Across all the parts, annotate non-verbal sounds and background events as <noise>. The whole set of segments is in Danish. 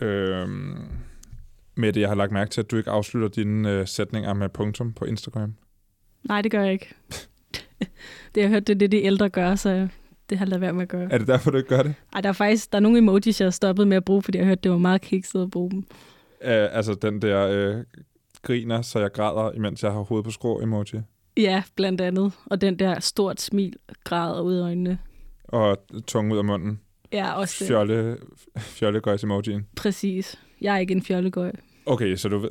Øhm, Mette, jeg har lagt mærke til, at du ikke afslutter dine øh, sætninger med punktum på Instagram. Nej, det gør jeg ikke. <laughs> det har jeg hørt, det er det, de ældre gør, så det har jeg lavet være med at gøre. Er det derfor, du ikke gør det? Ej, der er faktisk der er nogle emojis, jeg har stoppet med at bruge, fordi jeg har hørt, det var meget kikset at bruge dem. Øh, altså den der øh, griner, så jeg græder, imens jeg har hovedet på skrå emoji. Ja, blandt andet. Og den der stort smil græder ud af øjnene. Og tunge ud af munden. Ja, også det. Fjolle, fjollegøjs emojien. Præcis. Jeg er ikke en fjollegøj. Okay, så du ved...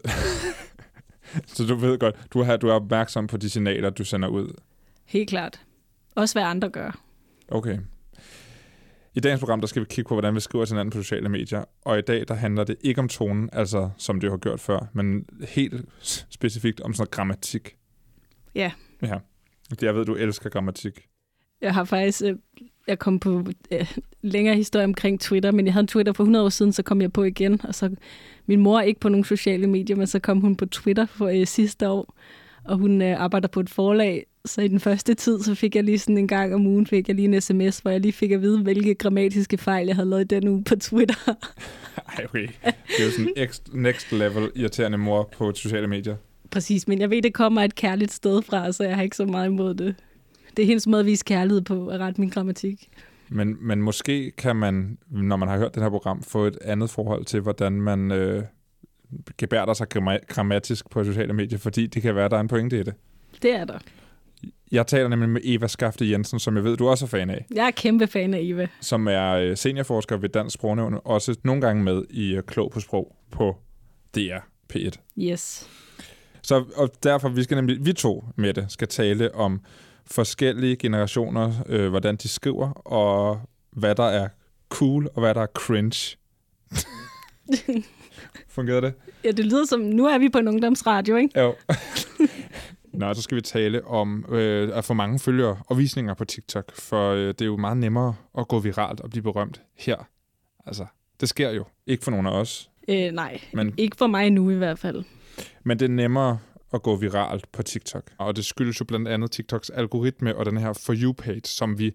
<laughs> så du ved godt, du, har, du er opmærksom på de signaler, du sender ud. Helt klart. Også hvad andre gør. Okay. I dagens program, der skal vi kigge på, hvordan vi skriver til hinanden på sociale medier. Og i dag, der handler det ikke om tonen, altså som det har gjort før, men helt specifikt om sådan noget grammatik. Ja. Ja. Jeg ved, du elsker grammatik. Jeg har faktisk... Øh, jeg kom på øh, længere historie omkring Twitter, men jeg havde en Twitter for 100 år siden, så kom jeg på igen. Og så min mor er ikke på nogen sociale medier, men så kom hun på Twitter for øh, sidste år, og hun øh, arbejder på et forlag, så i den første tid, så fik jeg lige sådan en gang om ugen, fik jeg lige en sms, hvor jeg lige fik at vide, hvilke grammatiske fejl, jeg havde lavet den uge på Twitter. <laughs> Ej, okay. Det er jo sådan next level irriterende mor på sociale medier. Præcis, men jeg ved, det kommer et kærligt sted fra, så jeg har ikke så meget imod det. Det er hendes måde at vise kærlighed på, at rette min grammatik. Men, men måske kan man, når man har hørt det her program, få et andet forhold til, hvordan man øh, gebærder sig grammatisk på sociale medier, fordi det kan være, der er en pointe i det. Det er der. Jeg taler nemlig med Eva Skafte Jensen, som jeg ved, du også er fan af. Jeg er kæmpe fan af Eva. Som er øh, seniorforsker ved Dansk Sprognævn, også nogle gange med i øh, Klog på Sprog på DR P1. Yes. Så og derfor, vi skal nemlig, vi to med det, skal tale om forskellige generationer, øh, hvordan de skriver, og hvad der er cool, og hvad der er cringe. <laughs> Fungerer det? Ja, det lyder som, nu er vi på en ungdomsradio, ikke? Jo. <laughs> Nå, så skal vi tale om øh, at få mange følgere og visninger på TikTok, for øh, det er jo meget nemmere at gå viralt og blive berømt her. Altså, det sker jo. Ikke for nogen af os. Øh, nej, men, ikke for mig nu i hvert fald. Men det er nemmere at gå viralt på TikTok. Og det skyldes jo blandt andet TikToks algoritme og den her For You-page, som vi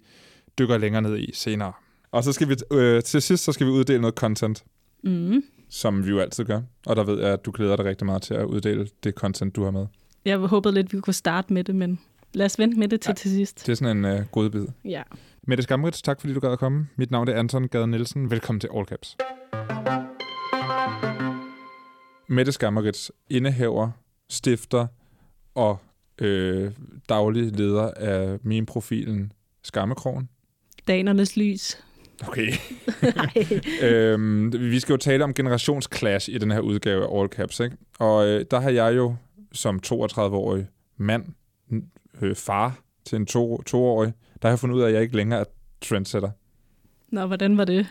dykker længere ned i senere. Og så skal vi øh, til sidst så skal vi uddele noget content. Mm. Som vi jo altid gør. Og der ved jeg, at du glæder dig rigtig meget til at uddele det content, du har med. Jeg håbede lidt, at vi kunne starte med det, men lad os vente med det til ja, til sidst. Det er sådan en uh, god bid. Ja. Mette Skamrits, tak fordi du gad at komme. Mit navn er Anton Gade Nielsen. Velkommen til All Caps. Mette Skammerits indehaver, stifter og øh, daglig leder af min profilen Skammekrogen. Danernes lys. Okay. <laughs> <laughs> øhm, vi skal jo tale om generationsclash i den her udgave af All Caps, ikke? Og øh, der har jeg jo som 32-årig mand, øh, far til en to, toårig, der har jeg fundet ud af, at jeg ikke længere er trendsetter. Nå, hvordan var det?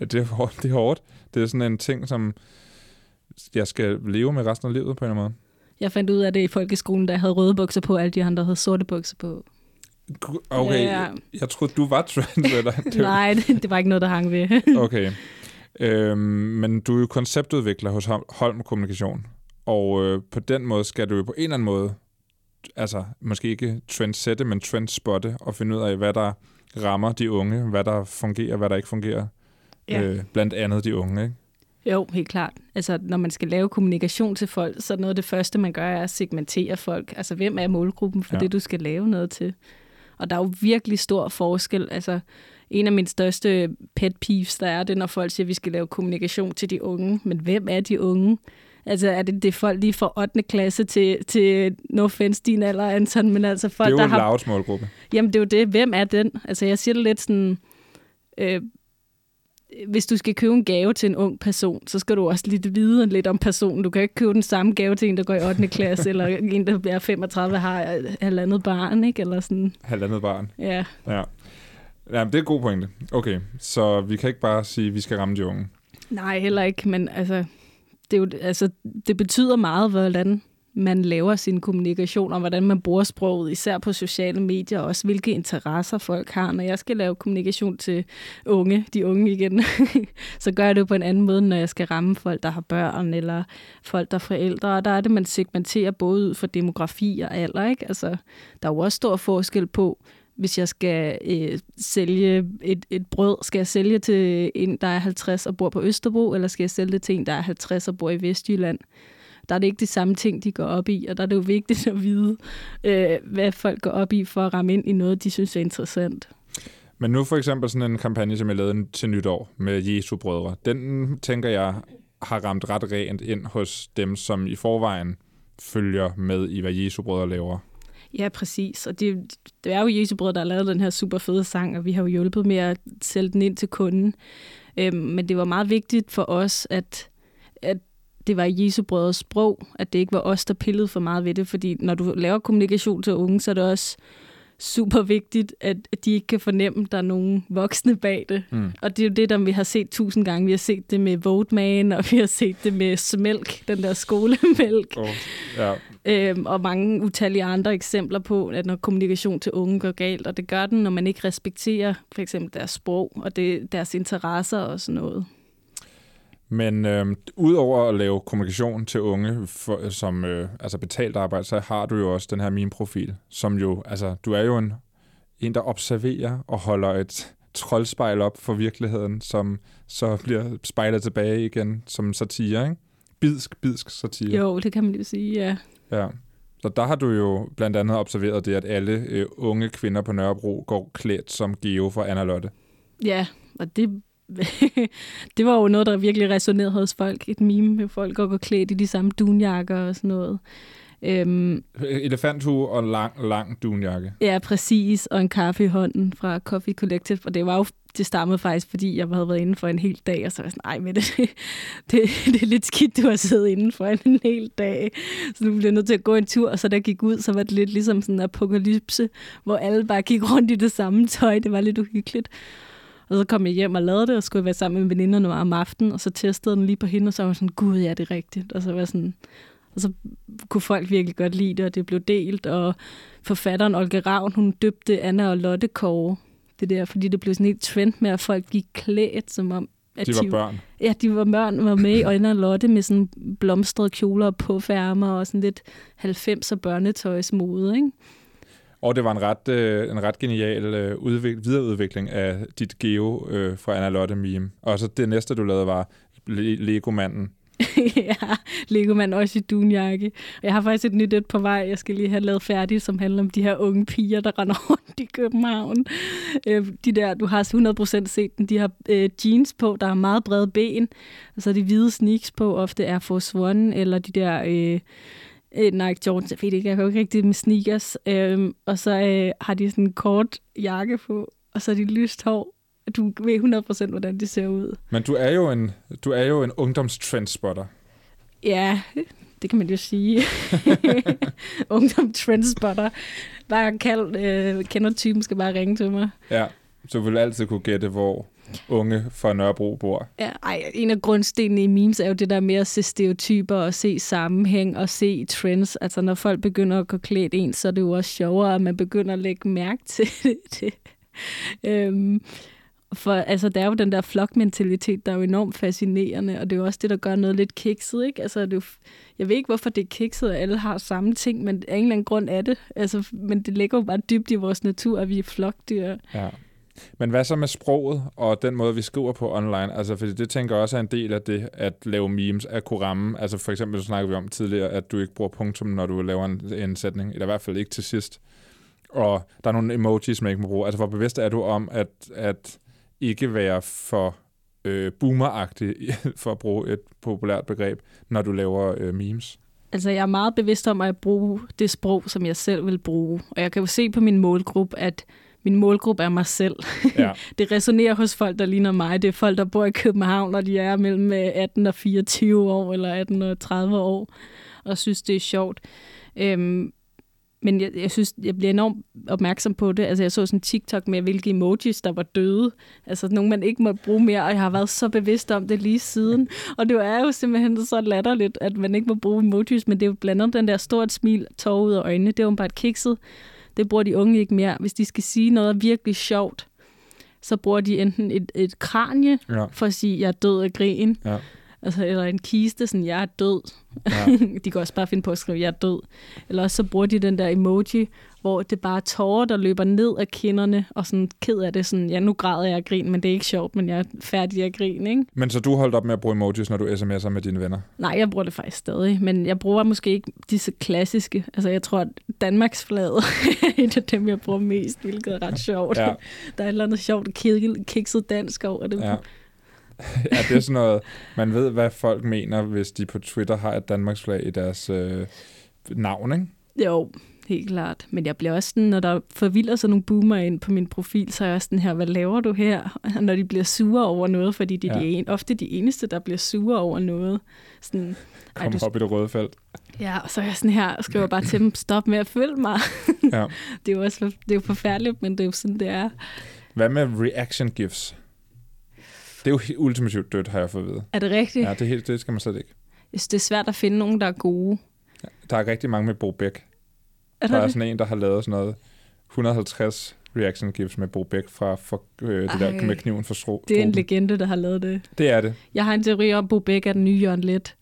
Ja, det, er hårdt, det er hårdt. Det er sådan en ting, som jeg skal leve med resten af livet på en eller anden måde. Jeg fandt ud af det i folkeskolen, da jeg havde røde bukser på, og alle de andre havde sorte bukser på. Okay, ja, ja. Jeg, troede, du var trendsetter. <laughs> Nej, det, det var ikke noget, der hang ved. <laughs> okay. Øhm, men du er jo konceptudvikler hos Holm Kommunikation. Og øh, på den måde skal du jo på en eller anden måde, altså måske ikke trendsætte, men trendspotte og finde ud af, hvad der rammer de unge, hvad der fungerer, hvad der ikke fungerer. Ja. Øh, blandt andet de unge, ikke? Jo, helt klart. Altså, når man skal lave kommunikation til folk, så er noget af det første, man gør, er at segmentere folk. Altså, hvem er målgruppen for ja. det, du skal lave noget til? Og der er jo virkelig stor forskel. Altså, en af mine største pet peeves, der er det, når folk siger, at vi skal lave kommunikation til de unge. Men hvem er de unge? Altså er det, det er folk lige fra 8. klasse til, til no offense din alder, Anton, men altså folk, der har... Det er jo en målgruppe. Jamen det er jo det. Hvem er den? Altså jeg siger det lidt sådan... Øh, hvis du skal købe en gave til en ung person, så skal du også lidt vide lidt om personen. Du kan ikke købe den samme gave til en, der går i 8. klasse, <laughs> eller en, der bliver 35 og har halvandet barn, ikke? Eller sådan. Halvandet barn. Ja. Ja. Ja, det er en god pointe. Okay, så vi kan ikke bare sige, at vi skal ramme de unge. Nej, heller ikke, men altså, det, er jo, altså, det betyder meget, hvordan man laver sin kommunikation, og hvordan man bruger sproget, især på sociale medier, og også hvilke interesser folk har. Når jeg skal lave kommunikation til unge, de unge igen, <laughs> så gør jeg det på en anden måde, når jeg skal ramme folk, der har børn, eller folk, der er forældre. Og der er det, man segmenterer både ud fra demografi og alder. Ikke? Altså, der er jo også stor forskel på, hvis jeg skal øh, sælge et, et brød, skal jeg sælge til en, der er 50 og bor på Østerbro, eller skal jeg sælge det til en, der er 50 og bor i Vestjylland? Der er det ikke de samme ting, de går op i, og der er det jo vigtigt at vide, øh, hvad folk går op i for at ramme ind i noget, de synes er interessant. Men nu for eksempel sådan en kampagne, som jeg lavede til nytår med Jesu brødre, den tænker jeg har ramt ret rent ind hos dem, som i forvejen følger med i, hvad Jesu brødre laver. Ja, præcis. Og det, det er jo Jesu brødre, der har lavet den her super fede sang, og vi har jo hjulpet med at sælge den ind til kunden. Øhm, men det var meget vigtigt for os, at, at det var Jesu brødres sprog, at det ikke var os, der pillede for meget ved det, fordi når du laver kommunikation til unge, så er det også super vigtigt, at de ikke kan fornemme, at der er nogen voksne bag det. Mm. Og det er jo det, der vi har set tusind gange. Vi har set det med Voteman, og vi har set det med Smælk, den der skolemælk. Oh, ja. øhm, og mange utallige andre eksempler på, at når kommunikation til unge går galt, og det gør den, når man ikke respekterer for eksempel deres sprog og det, deres interesser og sådan noget. Men øh, udover at lave kommunikation til unge for, som øh, altså betalt arbejde, så har du jo også den her min-profil, som jo, altså du er jo en, en, der observerer og holder et troldspejl op for virkeligheden, som så bliver spejlet tilbage igen som satire, ikke? Bidsk, bidsk satire. Jo, det kan man jo sige, ja. Ja. Så der har du jo blandt andet observeret det, at alle øh, unge kvinder på Nørrebro går klædt som Geo fra Anna Lotte. Ja, og det <laughs> det var jo noget, der virkelig resonerede hos folk. Et meme med folk går klædt i de samme dunjakker og sådan noget. Øhm, Elefanthue og lang, lang dunjakke. Ja, præcis. Og en kaffe i hånden fra Coffee Collective. Og det var jo det stammede faktisk, fordi jeg havde været inde for en hel dag, og så var jeg sådan, ej med det, <laughs> det, det er lidt skidt, du har siddet inde for en <laughs> hel dag, så nu bliver jeg nødt til at gå en tur, og så da jeg gik ud, så var det lidt ligesom sådan en apokalypse, hvor alle bare gik rundt i det samme tøj, det var lidt uhyggeligt. Og så kom jeg hjem og lavede det, og skulle være sammen med veninderne om aftenen, og så testede den lige på hende, og så var jeg sådan, gud, ja, det er rigtigt. Og så var sådan, og så kunne folk virkelig godt lide det, og det blev delt, og forfatteren Olga Ravn, hun døbte Anna og Lotte Kåre. Det der, fordi det blev sådan helt trend med, at folk gik klædt, som om at de var børn. Ja, de var børn, var med i <laughs> Anna og Lotte med sådan blomstrede kjoler og påfærmer og sådan lidt 90'er børnetøjsmode, ikke? Og det var en ret, øh, en ret genial øh, udvik- videreudvikling af dit Geo øh, fra Anna Lotte meme. Og så det næste, du lavede, var Le- Lego-manden. <laughs> ja, Lego-manden også i dunjakke. Jeg har faktisk et nyt et på vej, jeg skal lige have lavet færdigt, som handler om de her unge piger, der render <laughs> rundt i København. Øh, de der, du har 100% set den, de har øh, jeans på, der er meget brede ben, og så er de hvide sneaks på, ofte er Force One, eller de der... Øh, øh, Nike Jordan, jeg ved ikke, jeg kan jo ikke rigtig med sneakers. Øhm, og så øh, har de sådan en kort jakke på, og så er de lyst hår. Du ved 100% hvordan de ser ud. Men du er jo en, du er jo en ungdomstrendsspotter. Ja, det kan man jo sige. <laughs> Ungdomstrendsspotter. Bare kald, øh, kender typen, skal bare ringe til mig. Ja, så du vil altid kunne gætte, hvor unge fra Nørrebro bor. Ja, ej, en af grundstenene i memes er jo det der med at se stereotyper og se sammenhæng og se trends. Altså når folk begynder at gå klædt ind, så er det jo også sjovere, at man begynder at lægge mærke <laughs> til det. øhm, for altså, der er jo den der flokmentalitet, der er jo enormt fascinerende, og det er jo også det, der gør noget lidt kikset, ikke? Altså, det er jo, jeg ved ikke, hvorfor det er kikset, at alle har samme ting, men af en eller anden grund er det. Altså, men det ligger jo bare dybt i vores natur, at vi er flokdyr. Ja. Men hvad så med sproget og den måde, vi skriver på online? Altså, fordi det tænker jeg også er en del af det, at lave memes, at kunne ramme. Altså for eksempel, så snakkede vi om tidligere, at du ikke bruger punktum, når du laver en, en sætning, eller i hvert fald ikke til sidst. Og der er nogle emojis, man ikke må bruge. Altså hvor bevidst er du om, at, at ikke være for øh, boomeragtig, <laughs> for at bruge et populært begreb, når du laver øh, memes? Altså, jeg er meget bevidst om at bruge det sprog, som jeg selv vil bruge. Og jeg kan jo se på min målgruppe, at min målgruppe er mig selv. Ja. <laughs> det resonerer hos folk, der ligner mig. Det er folk, der bor i København, og de er mellem 18 øh, og 24 år, eller 18 og 30 år, og synes, det er sjovt. Øhm, men jeg, jeg synes, jeg bliver enormt opmærksom på det. Altså, jeg så sådan en TikTok med, hvilke emojis, der var døde. Altså, nogle man ikke må bruge mere, og jeg har været så bevidst om det lige siden. <laughs> Og det er jo simpelthen så latterligt, at man ikke må bruge emojis, men det er jo blandt andet den der stort smil, tår ud af øjnene. Det er jo bare et kikset. Det bruger de unge ikke mere. Hvis de skal sige noget virkelig sjovt, så bruger de enten et, et kranje ja. for at sige, jeg er død af grin. Ja. Altså, eller en kiste, sådan, jeg er død. Ja. <laughs> de kan også bare finde på at skrive, jeg er død. Eller også så bruger de den der emoji, hvor det bare er tårer, der løber ned af kinderne, og sådan ked af det, sådan, ja, nu græder jeg af grin, men det er ikke sjovt, men jeg er færdig at grine, ikke? Men så du holdt op med at bruge emojis, når du sms'er med dine venner? Nej, jeg bruger det faktisk stadig, men jeg bruger måske ikke disse klassiske. Altså, jeg tror, at Danmarks flade <laughs> er et af dem, jeg bruger mest, hvilket er ret sjovt. Ja. Der er et eller andet sjovt kikset dansk over det. Ja. <laughs> ja, det er sådan noget, man ved, hvad folk mener, hvis de på Twitter har et Danmarks flag i deres øh, navn, ikke? Jo, helt klart. Men jeg bliver også sådan, når der forvilder sig nogle boomer ind på min profil, så er jeg også sådan her, hvad laver du her? <laughs> Når de bliver sure over noget, fordi de, ja. de er ofte de eneste, der bliver sure over noget. Sådan, Kom du... op i det røde felt. Ja, og så er jeg sådan her, og skriver bare til dem, <laughs> stop med at følge mig. ja. det, er jo også, det er jo forfærdeligt, men det er jo sådan, det er. Hvad med reaction gifs? Det er jo ultimativt dødt, har jeg fået at vide. Er det rigtigt? Ja, det, helt, det skal man slet ikke. Jeg synes, det er svært at finde nogen, der er gode. Ja, der er rigtig mange med Bo Bæk. Er der, der er sådan en, der har lavet sådan noget 150 reaction gifs med Bo Bæk fra for, øh, det Ej, der med kniven for stro. Det er en legende, der har lavet det. Det er det. Jeg har en teori om, at Bo Bæk er den nye Jørgen Let.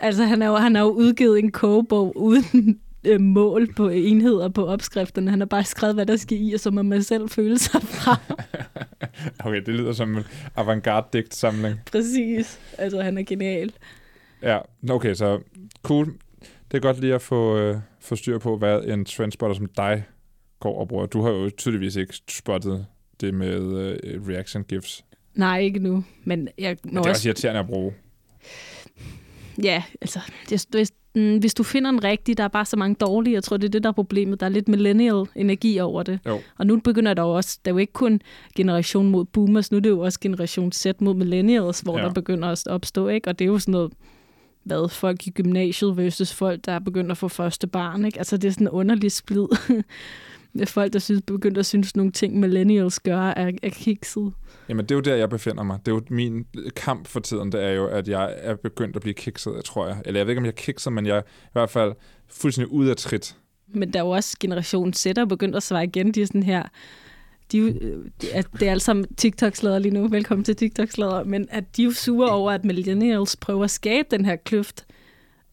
altså, han, er jo, han har jo udgivet en kogebog uden øh, mål på enheder på opskrifterne. Han har bare skrevet, hvad der skal i, og så må man selv føle sig fra. <laughs> okay, det lyder som en avantgarde samling. Præcis. Altså, han er genial. Ja, okay, så cool. Det er godt lige at få, øh, få styr på, hvad en trendspotter som dig går og bruger. Du har jo tydeligvis ikke spottet det med øh, reaction gifs. Nej, ikke nu. Men, jeg men det er også irriterende at bruge. Ja, altså, det, hvis, mm, hvis du finder en rigtig, der er bare så mange dårlige, jeg tror, det er det, der er problemet. Der er lidt millennial energi over det. Jo. Og nu begynder der jo også, der er jo ikke kun generation mod boomers, nu er det jo også generation Z mod millennials, hvor ja. der begynder at opstå, ikke? Og det er jo sådan noget, hvad, folk i gymnasiet versus folk, der er begyndt at få første barn, ikke? Altså, det er sådan en underlig splid. <laughs> folk, der synes, begynder at synes, nogle ting, millennials gør, er, er kikset. Jamen, det er jo der, jeg befinder mig. Det er jo min kamp for tiden, det er jo, at jeg er begyndt at blive kikset, tror jeg. Eller jeg ved ikke, om jeg er kikset, men jeg er i hvert fald fuldstændig ud af trit. Men der er jo også generation Z, der begyndt at svare igen. De er sådan her, de, at det er alt sammen TikTok-slader lige nu. Velkommen til TikTok-slader. Men at de er jo sure over, at millennials prøver at skabe den her kløft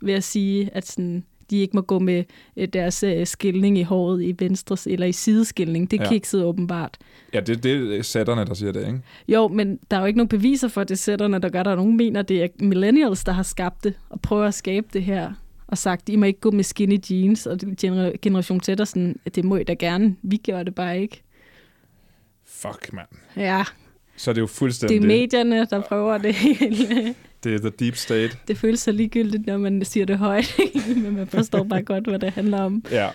ved at sige, at sådan, de ikke må gå med øh, deres uh, skilning i håret i venstre eller i sideskilning. Det er ja. kikset åbenbart. Ja, det, det er sætterne, der siger det, ikke? Jo, men der er jo ikke nogen beviser for, at det er sætterne, der gør der. Nogen mener, det er millennials, der har skabt det og prøver at skabe det her og sagt, I må ikke gå med skinny jeans, og generation Z sådan, at det må I da gerne. Vi gør det bare ikke. Fuck, mand. Ja. Så er det jo fuldstændig... Det er medierne, der prøver det hele. Det er the deep state. <laughs> Det føles så ligegyldigt, når man siger det højt, <laughs> men man forstår bare <laughs> godt, hvad det handler om. Ja.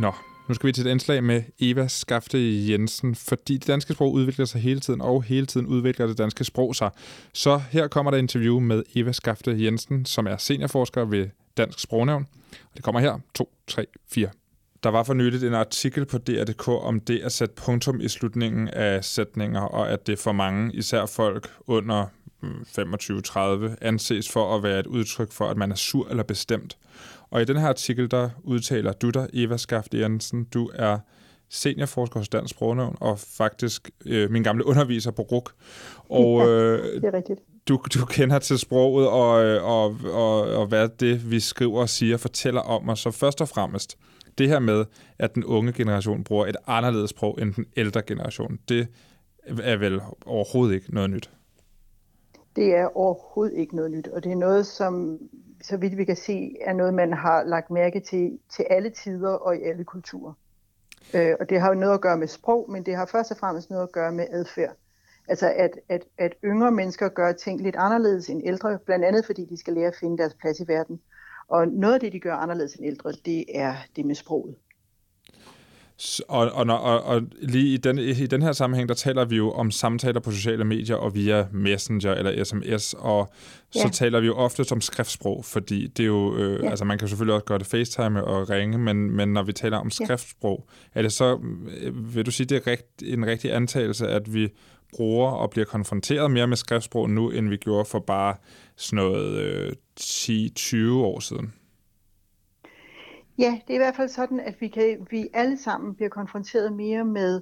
Nå, nu skal vi til et indslag med Eva Skafte Jensen, fordi det danske sprog udvikler sig hele tiden, og hele tiden udvikler det danske sprog sig. Så her kommer der interview med Eva Skafte Jensen, som er seniorforsker ved Dansk Sprognævn. Og det kommer her. 2, 3, 4. Der var for nyligt en artikel på DR.dk om det at sætte punktum i slutningen af sætninger, og at det for mange, især folk under 25-30, mm, anses for at være et udtryk for, at man er sur eller bestemt. Og i den her artikel, der udtaler du dig, Eva Skaft Jensen, du er seniorforsker hos Dansk Sprognævn, og faktisk øh, min gamle underviser på RUK. Og, øh, det er rigtigt. Du, du kender til sproget, og, og, og, og hvad det, vi skriver og siger, fortæller om os. Så først og fremmest, det her med, at den unge generation bruger et anderledes sprog end den ældre generation, det er vel overhovedet ikke noget nyt. Det er overhovedet ikke noget nyt, og det er noget, som så vidt vi kan se, er noget, man har lagt mærke til til alle tider og i alle kulturer. Øh, og det har jo noget at gøre med sprog, men det har først og fremmest noget at gøre med adfærd. Altså at, at, at yngre mennesker gør ting lidt anderledes end ældre, blandt andet fordi de skal lære at finde deres plads i verden. Og noget af det, de gør anderledes end ældre, det er det med sproget. Og, og, og, og lige i den, i den her sammenhæng, der taler vi jo om samtaler på sociale medier og via Messenger eller sms, og så ja. taler vi jo ofte om skriftsprog, fordi det er jo, øh, ja. altså man kan selvfølgelig også gøre det FaceTime og ringe, men, men når vi taler om skriftsprog, ja. er det så, øh, vil du sige, det er rigt, en rigtig antagelse, at vi bruger og bliver konfronteret mere med skriftsprog nu, end vi gjorde for bare sådan noget øh, 10-20 år siden? Ja, det er i hvert fald sådan, at vi, kan, vi alle sammen bliver konfronteret mere med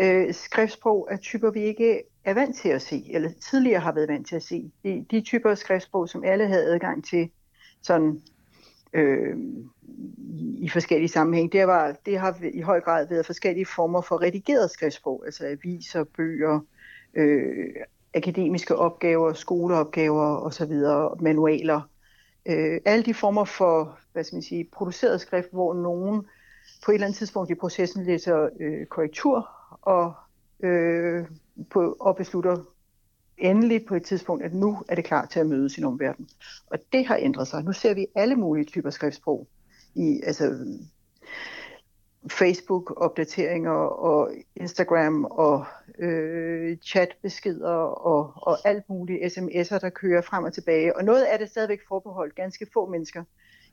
øh, skriftsprog af typer, vi ikke er vant til at se, eller tidligere har været vant til at se. De, de typer skriftsprog, som alle havde adgang til sådan øh, i forskellige sammenhæng, det, var, det har i høj grad været forskellige former for redigeret skriftsprog, altså aviser, bøger, øh, akademiske opgaver, skoleopgaver osv., manualer. Øh, alle de former for, hvad skal man sige, produceret skrift, hvor nogen på et eller andet tidspunkt i processen læser øh, korrektur og, øh, på, og beslutter endelig på et tidspunkt, at nu er det klar til at møde sin omverden. Og det har ændret sig. Nu ser vi alle mulige typer skriftsprog i altså, Facebook-opdateringer og Instagram og øh, chatbeskeder og, og alt muligt sms'er, der kører frem og tilbage. Og noget af det er stadigvæk forbeholdt ganske få mennesker.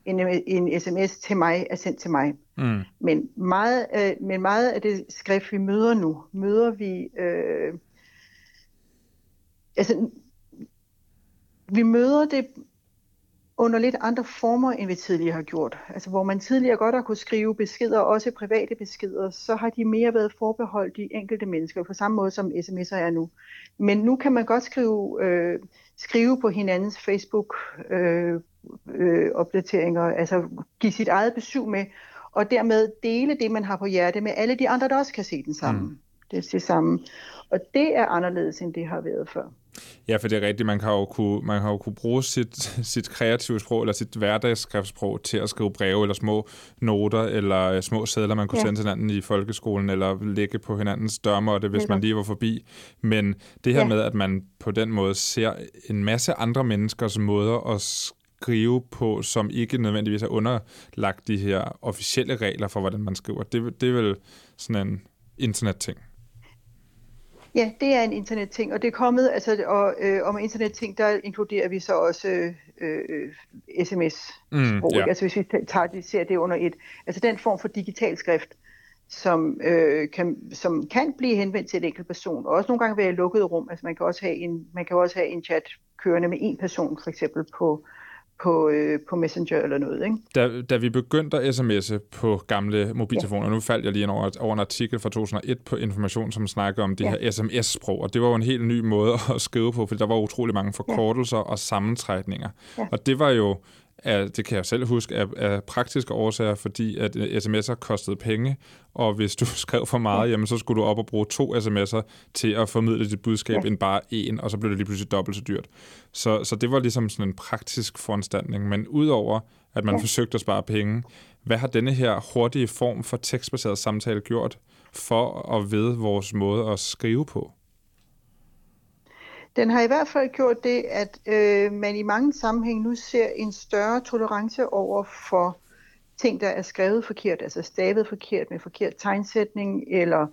En, en sms til mig er sendt til mig. Mm. Men, meget, øh, men meget af det skrift, vi møder nu, møder vi... Øh, altså, vi møder det under lidt andre former, end vi tidligere har gjort. Altså hvor man tidligere godt har kunne skrive beskeder, også private beskeder, så har de mere været forbeholdt de enkelte mennesker, på samme måde som sms'er er nu. Men nu kan man godt skrive, øh, skrive på hinandens Facebook-opdateringer, øh, øh, altså give sit eget besøg med, og dermed dele det, man har på hjerte med alle de andre, der også kan se den samme. Mm. Det er det samme. Og det er anderledes, end det har været før. Ja, for det er rigtigt. Man kan jo kunne, man kan jo kunne bruge sit, <laughs> sit kreative sprog eller sit hverdagsskriftsprog til at skrive breve eller små noter eller øh, små sædler, man kunne ja. sende til hinanden i folkeskolen eller lægge på hinandens dørmåtte, hvis man lige var forbi. Men det her ja. med, at man på den måde ser en masse andre menneskers måder at skrive på, som ikke nødvendigvis er underlagt de her officielle regler for, hvordan man skriver. Det, det er vel sådan en internetting. Ja, det er en internetting, og det er kommet, altså, og øh, om internetting, der inkluderer vi så også øh, sms-sprog. Mm, ja. Altså hvis vi tager det, ser det under et, altså den form for digital skrift, som, øh, kan, som kan blive henvendt til en enkelt person, og også nogle gange være i lukket rum. Altså man kan også have en, man kan også have en chat kørende med en person, for eksempel på, på, øh, på Messenger eller noget. Ikke? Da, da vi begyndte at sms'e på gamle mobiltelefoner, ja. nu faldt jeg lige over, over en artikel fra 2001 på Information, som snakker om det ja. her sms-sprog, og det var jo en helt ny måde <laughs> at skrive på, for der var utrolig mange forkortelser ja. og sammentrækninger. Ja. Og det var jo er, det kan jeg selv huske, af, af praktiske årsager, fordi at øh, sms'er kostede penge, og hvis du <laughs> skrev for meget, ja. jamen, så skulle du op og bruge to sms'er til at formidle dit budskab, ja. end bare en, og så blev det lige pludselig dobbelt så dyrt. Så, så det var ligesom sådan en praktisk foranstaltning, men udover at man ja. forsøgte at spare penge, hvad har denne her hurtige form for tekstbaseret samtale gjort for at ved vores måde at skrive på? Den har i hvert fald gjort det, at øh, man i mange sammenhæng nu ser en større tolerance over for ting, der er skrevet forkert, altså stavet forkert med forkert tegnsætning eller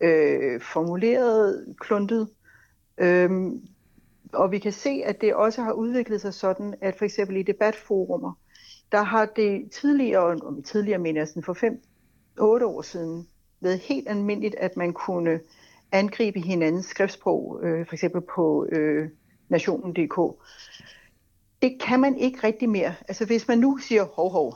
øh, formuleret kluntet. Øhm, og vi kan se, at det også har udviklet sig sådan, at for eksempel i debatforumer, der har det tidligere, og tidligere mener jeg sådan for 5-8 år siden, været helt almindeligt, at man kunne angribe hinandens skriftsprog, øh, for eksempel på øh, nationen.dk. Det kan man ikke rigtig mere. Altså hvis man nu siger, hov, hov,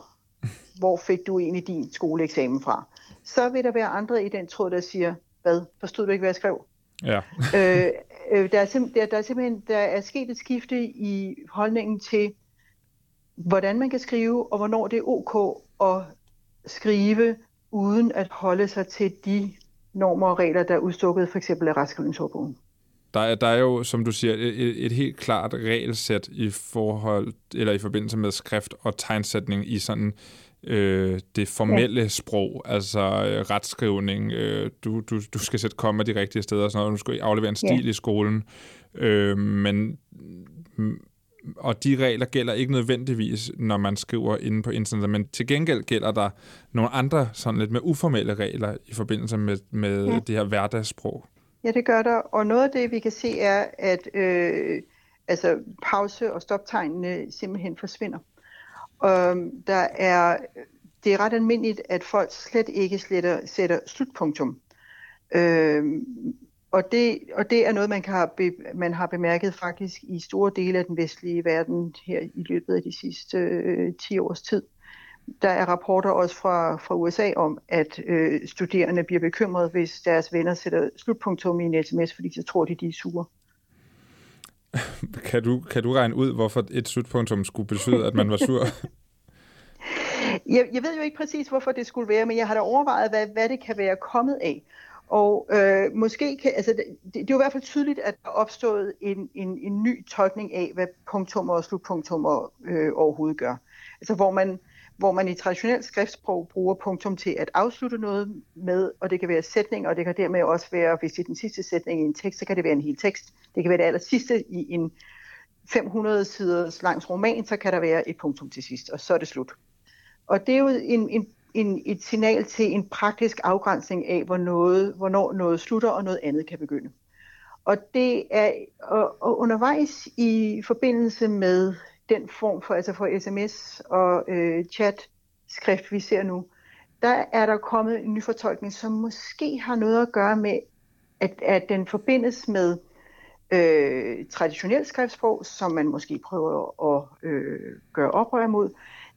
hvor fik du egentlig din skoleeksamen fra? Så vil der være andre i den tråd, der siger, hvad, forstod du ikke, hvad jeg skrev? Ja. <laughs> øh, øh, der, er sim- der, der er simpelthen der er sket et skifte i holdningen til, hvordan man kan skrive, og hvornår det er ok at skrive, uden at holde sig til de normer og regler, der er udstukket for eksempel af retskrivningsordbogen. Der er, der er jo, som du siger, et, et helt klart regelsæt i forhold eller i forbindelse med skrift og tegnsætning i sådan øh, det formelle ja. sprog, altså øh, retskrivning, øh, du, du, du skal sætte komma de rigtige steder og sådan noget, du skal aflevere en stil ja. i skolen, øh, men og de regler gælder ikke nødvendigvis, når man skriver inde på internet, men til gengæld gælder der nogle andre sådan lidt mere uformelle regler i forbindelse med, med ja. det her hverdagssprog. Ja, det gør der, og noget af det, vi kan se, er, at øh, altså, pause- og stoptegnene simpelthen forsvinder. Og der er, det er ret almindeligt, at folk slet ikke sletter, sætter slutpunktum. Øh, og det, og det er noget, man, kan man har bemærket faktisk i store dele af den vestlige verden her i løbet af de sidste øh, 10 års tid, Der er rapporter også fra, fra USA om, at øh, studerende bliver bekymrede, hvis deres venner sætter slutpunktum i en sms, fordi så tror de, de er sure. <laughs> kan, du, kan du regne ud, hvorfor et slutpunktum skulle betyde, at man var sur? <laughs> <laughs> jeg, jeg ved jo ikke præcis, hvorfor det skulle være, men jeg har da overvejet, hvad, hvad det kan være kommet af. Og øh, måske kan, altså det, det, det er jo i hvert fald tydeligt, at der er opstået en, en, en ny tolkning af, hvad punktummer og slutpunktummer øh, overhovedet gør. Altså hvor man, hvor man i traditionelt skriftsprog bruger punktum til at afslutte noget med, og det kan være sætning, og det kan dermed også være, hvis det er den sidste sætning i en tekst, så kan det være en hel tekst. Det kan være det aller sidste i en 500 siders langs roman, så kan der være et punktum til sidst, og så er det slut. Og det er jo en, en, en, et signal til en praktisk afgrænsning af, hvor noget, hvornår noget slutter, og noget andet kan begynde. Og det er og, og undervejs i forbindelse med den form for, altså for sms og øh, chat skrift, vi ser nu, der er der kommet en ny fortolkning, som måske har noget at gøre med, at, at den forbindes med øh, traditionelt skriftsprog, som man måske prøver at øh, gøre oprør mod.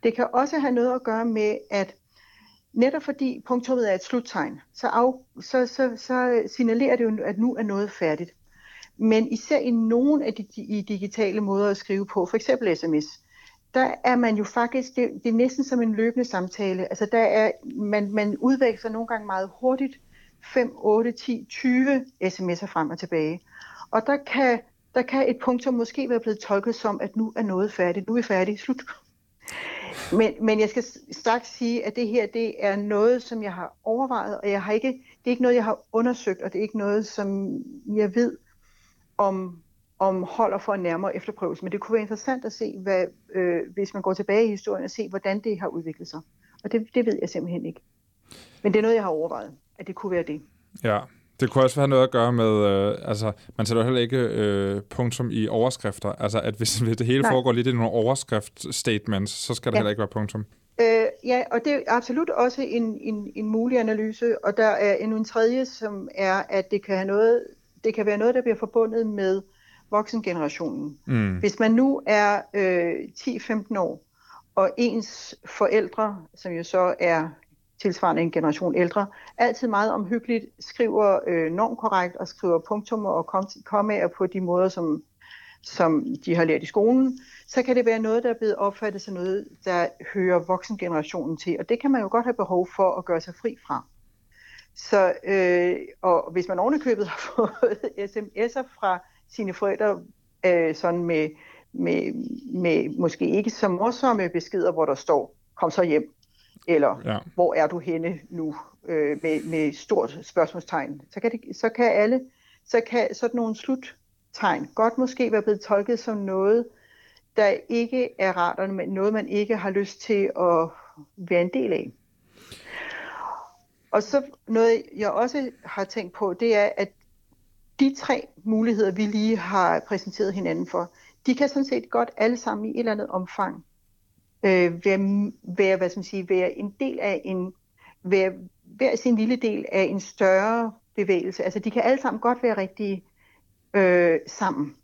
Det kan også have noget at gøre med, at netop fordi punktummet er et sluttegn, så, af, så, så, så signalerer det jo, at nu er noget færdigt. Men især i nogle af de, i digitale måder at skrive på, for eksempel sms, der er man jo faktisk, det, det er næsten som en løbende samtale. Altså der er, man, man udveksler nogle gange meget hurtigt 5, 8, 10, 20 sms'er frem og tilbage. Og der kan, der kan et punktum måske være blevet tolket som, at nu er noget færdigt, nu er vi færdige, slut. Men, men jeg skal straks sige, at det her det er noget, som jeg har overvejet, og jeg har ikke, det er ikke noget, jeg har undersøgt, og det er ikke noget, som jeg ved, om, om holder for en nærmere efterprøvelse. Men det kunne være interessant at se, hvad, øh, hvis man går tilbage i historien og se, hvordan det har udviklet sig. Og det, det ved jeg simpelthen ikke. Men det er noget, jeg har overvejet, at det kunne være det. Ja, det kunne også have noget at gøre med, øh, altså, man sætter heller ikke øh, punktum i overskrifter. Altså, at hvis, <laughs> hvis det hele Nej. foregår lidt i nogle overskrift-statements, så skal der ja. heller ikke være punktum. Øh, ja, og det er absolut også en, en, en mulig analyse, og der er endnu en tredje, som er, at det kan, have noget, det kan være noget, der bliver forbundet med voksengenerationen. Mm. Hvis man nu er øh, 10-15 år, og ens forældre, som jo så er tilsvarende en generation ældre, altid meget omhyggeligt skriver øh, normkorrekt og skriver punktummer og kommaer på de måder, som, som de har lært i skolen, så kan det være noget, der er blevet opfattet som noget, der hører voksengenerationen til. Og det kan man jo godt have behov for at gøre sig fri fra. Så, øh, og hvis man ovenikøbet <laughs> har fået sms'er fra sine forældre, øh, sådan med, med, med måske ikke så morsomme beskeder, hvor der står, kom så hjem, eller ja. hvor er du henne nu, øh, med, med stort spørgsmålstegn, så kan, det, så kan alle, så kan sådan nogle sluttegn godt måske være blevet tolket som noget, der ikke er rart, men noget, man ikke har lyst til at være en del af. Og så noget, jeg også har tænkt på, det er, at de tre muligheder, vi lige har præsenteret hinanden for, de kan sådan set godt alle sammen i et eller andet omfang øh, være, være, hvad skal man sige, være en del af en, være hver sin lille del af en større bevægelse. Altså de kan alle sammen godt være rigtig øh, sammen.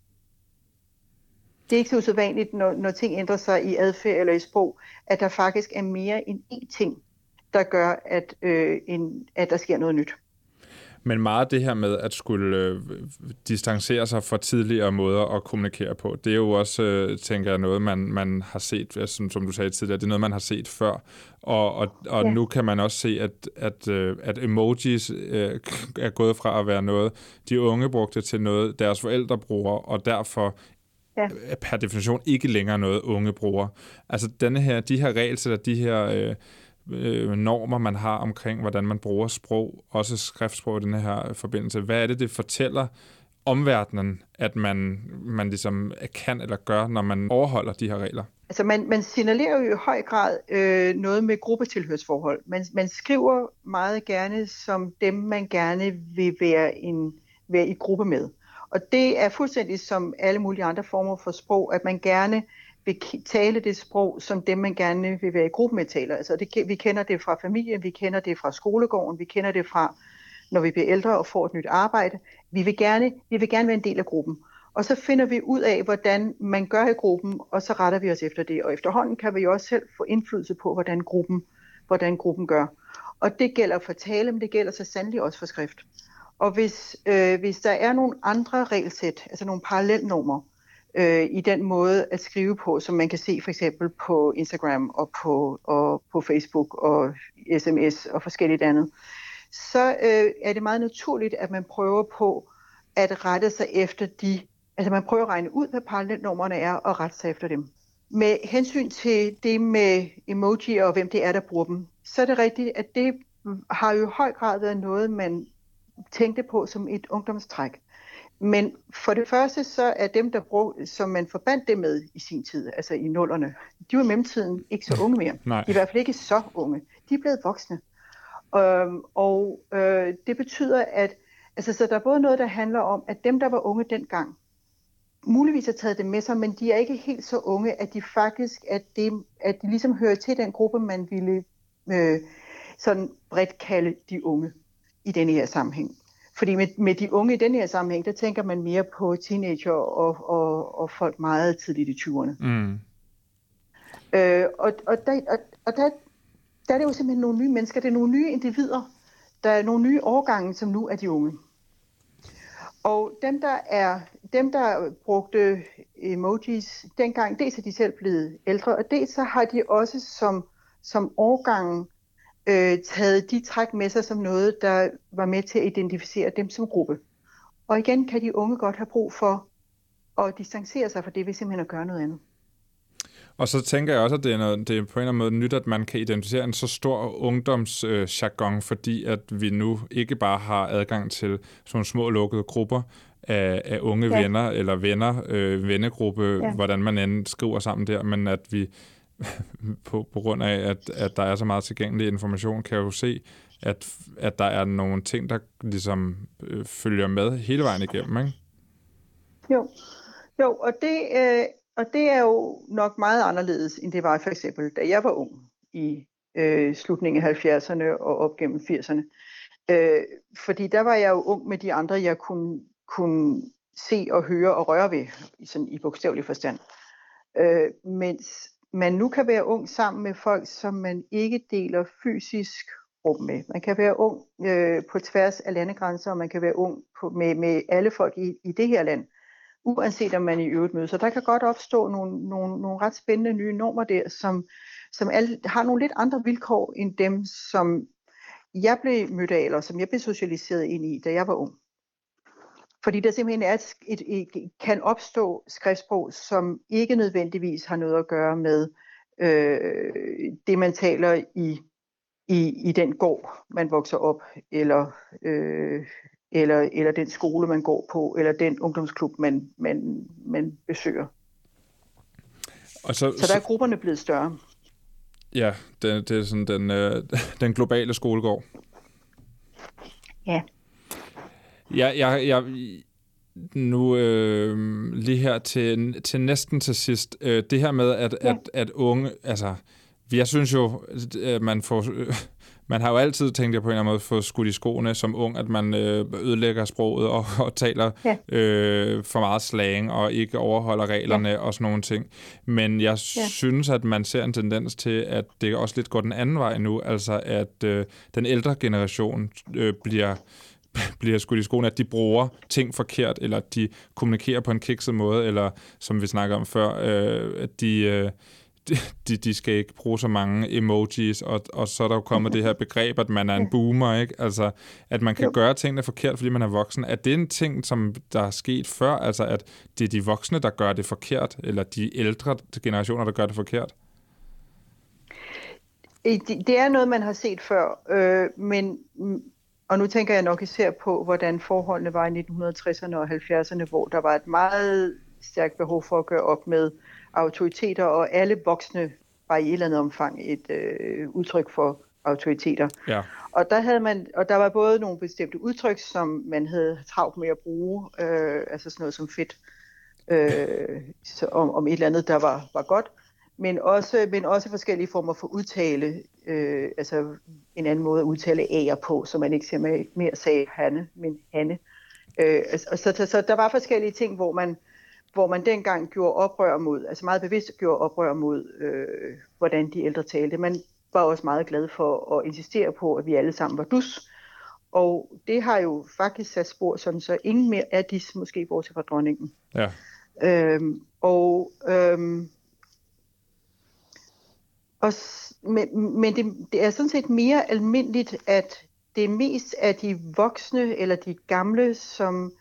Det er ikke så usædvanligt, når, når ting ændrer sig i adfærd eller i sprog, at der faktisk er mere end én ting, der gør, at, øh, en, at der sker noget nyt. Men meget det her med at skulle øh, distancere sig fra tidligere måder at kommunikere på, det er jo også, øh, tænker jeg, noget, man, man har set, som, som du sagde tidligere, det er noget, man har set før. Og, og, og ja. nu kan man også se, at, at, øh, at emojis øh, er gået fra at være noget, de unge brugte til noget, deres forældre bruger, og derfor ja. per definition ikke længere noget, unge bruger. Altså denne her, de her regelsæt, de her... Øh, øh, normer, man har omkring, hvordan man bruger sprog, også skriftsprog i den her forbindelse. Hvad er det, det fortæller omverdenen, at man, man ligesom kan eller gør, når man overholder de her regler? Altså man, man signalerer jo i høj grad øh, noget med gruppetilhørsforhold. Man, man skriver meget gerne som dem, man gerne vil være, en, være i gruppe med. Og det er fuldstændig som alle mulige andre former for sprog, at man gerne vil tale det sprog, som dem, man gerne vil være i gruppe med taler. Altså det, vi kender det fra familien, vi kender det fra skolegården, vi kender det fra, når vi bliver ældre og får et nyt arbejde. Vi vil gerne, vi vil gerne være en del af gruppen. Og så finder vi ud af, hvordan man gør i gruppen, og så retter vi os efter det. Og efterhånden kan vi jo også selv få indflydelse på, hvordan gruppen, hvordan gruppen gør. Og det gælder for tale, men det gælder så sandelig også for skrift. Og hvis, øh, hvis der er nogle andre regelsæt, altså nogle parallelnummer, øh, i den måde at skrive på, som man kan se for eksempel på Instagram og på, og på Facebook og sms og forskelligt andet, så øh, er det meget naturligt, at man prøver på at rette sig efter de, altså man prøver at regne ud, hvad parallelnummerne er, og rette sig efter dem. Med hensyn til det med emoji og hvem det er, der bruger dem, så er det rigtigt, at det har jo i høj grad været noget, man tænkte på som et ungdomstræk. Men for det første så er dem, der brug, som man forbandt det med i sin tid, altså i nullerne, de var i mellemtiden ikke så unge mere. Nej. I hvert fald ikke så unge. De er blevet voksne. Øhm, og øh, det betyder, at altså, så der er både noget, der handler om, at dem, der var unge dengang, muligvis har taget det med sig, men de er ikke helt så unge, at de faktisk, at, det, at de ligesom hører til den gruppe, man ville øh, sådan bredt kalde de unge i denne her sammenhæng. Fordi med, med de unge i denne her sammenhæng, der tænker man mere på teenager og, og, og folk meget tidligt i 20'erne. Mm. Øh, og, og, der, og, og der, der er det jo simpelthen nogle nye mennesker, det er nogle nye individer, der er nogle nye årgange, som nu er de unge. Og dem, der er dem, der brugte emojis dengang, dels er de selv blevet ældre, og dels så har de også som, som årgangen øh, taget de træk med sig som noget, der var med til at identificere dem som gruppe. Og igen kan de unge godt have brug for at distancere sig fra det ved simpelthen at gøre noget andet. Og så tænker jeg også, at det er, noget, det er på en eller anden måde nyt, at man kan identificere en så stor ungdomsjargon, øh, fordi at vi nu ikke bare har adgang til sådan små lukkede grupper af, af unge ja. venner, eller venner, øh, vennegruppe, ja. hvordan man end skriver sammen der, men at vi <laughs> på, på grund af, at, at der er så meget tilgængelig information, kan jeg jo se, at, at der er nogle ting, der ligesom øh, følger med hele vejen igennem, ikke? Jo, jo og, det, øh, og det er jo nok meget anderledes, end det var for eksempel, da jeg var ung i øh, slutningen af 70'erne og op gennem 80'erne. Øh, fordi der var jeg jo ung med de andre, jeg kunne, kunne se og høre og røre ved, sådan i bogstavelig forstand. Øh, mens man nu kan være ung sammen med folk, som man ikke deler fysisk rum med. Man kan være ung øh, på tværs af landegrænser, og man kan være ung på, med, med alle folk i, i det her land, uanset om man i øvrigt møder. Så der kan godt opstå nogle, nogle, nogle ret spændende nye normer der, som, som alle, har nogle lidt andre vilkår end dem, som jeg blev mødt af, eller som jeg blev socialiseret ind i, da jeg var ung. Fordi der simpelthen er et, et, et, kan opstå skriftsprog, som ikke nødvendigvis har noget at gøre med øh, det, man taler i, i, i den gård, man vokser op, eller, øh, eller, eller den skole, man går på, eller den ungdomsklub, man, man, man besøger. Og så, så der er grupperne blevet større. Ja, det, det er sådan den, øh, <laughs> den globale skolegård. Ja. Ja, jeg, jeg, nu øh, lige her til, til næsten til sidst, øh, det her med, at, ja. at, at unge, altså, jeg synes jo, at man får, øh, <laughs> man har jo altid tænkt, at på en eller anden måde få skudt i skoene som ung, at man øh, ødelægger sproget og, <laughs> og taler ja. øh, for meget slang og ikke overholder reglerne ja. og sådan nogle ting. Men jeg ja. synes, at man ser en tendens til, at det også lidt går den anden vej nu, altså at øh, den ældre generation øh, bliver bliver skudt i skoene, at de bruger ting forkert, eller at de kommunikerer på en kikset måde, eller som vi snakker om før, øh, at de, øh, de, de skal ikke bruge så mange emojis, og, og så er der jo kommet det her begreb, at man er en boomer, ikke? Altså, at man kan gøre tingene forkert, fordi man er voksen. Er det en ting, som der er sket før, altså at det er de voksne, der gør det forkert, eller de ældre generationer, der gør det forkert? Det er noget, man har set før, øh, men og nu tænker jeg nok især på, hvordan forholdene var i 1960'erne og 70'erne, hvor der var et meget stærkt behov for at gøre op med autoriteter, og alle voksne var i et eller andet omfang et øh, udtryk for autoriteter. Ja. Og der havde man, og der var både nogle bestemte udtryk, som man havde travlt med at bruge, øh, altså sådan noget som fedt, øh, så om, om et eller andet, der var, var godt, men også, men også forskellige former for udtale, øh, altså en anden måde at udtale A'er på, så man ikke siger mere, mere sagde Hanne, men Hanne. Øh, og så, så, så der var forskellige ting, hvor man, hvor man dengang gjorde oprør mod, altså meget bevidst gjorde oprør mod, øh, hvordan de ældre talte. Man var også meget glad for at insistere på, at vi alle sammen var dus. Og det har jo faktisk sat spor, sådan så ingen mere er dis, måske bortset fra dronningen. Ja. Øhm, og øhm, og, men men det, det er sådan set mere almindeligt, at det er mest af de voksne eller de gamle, som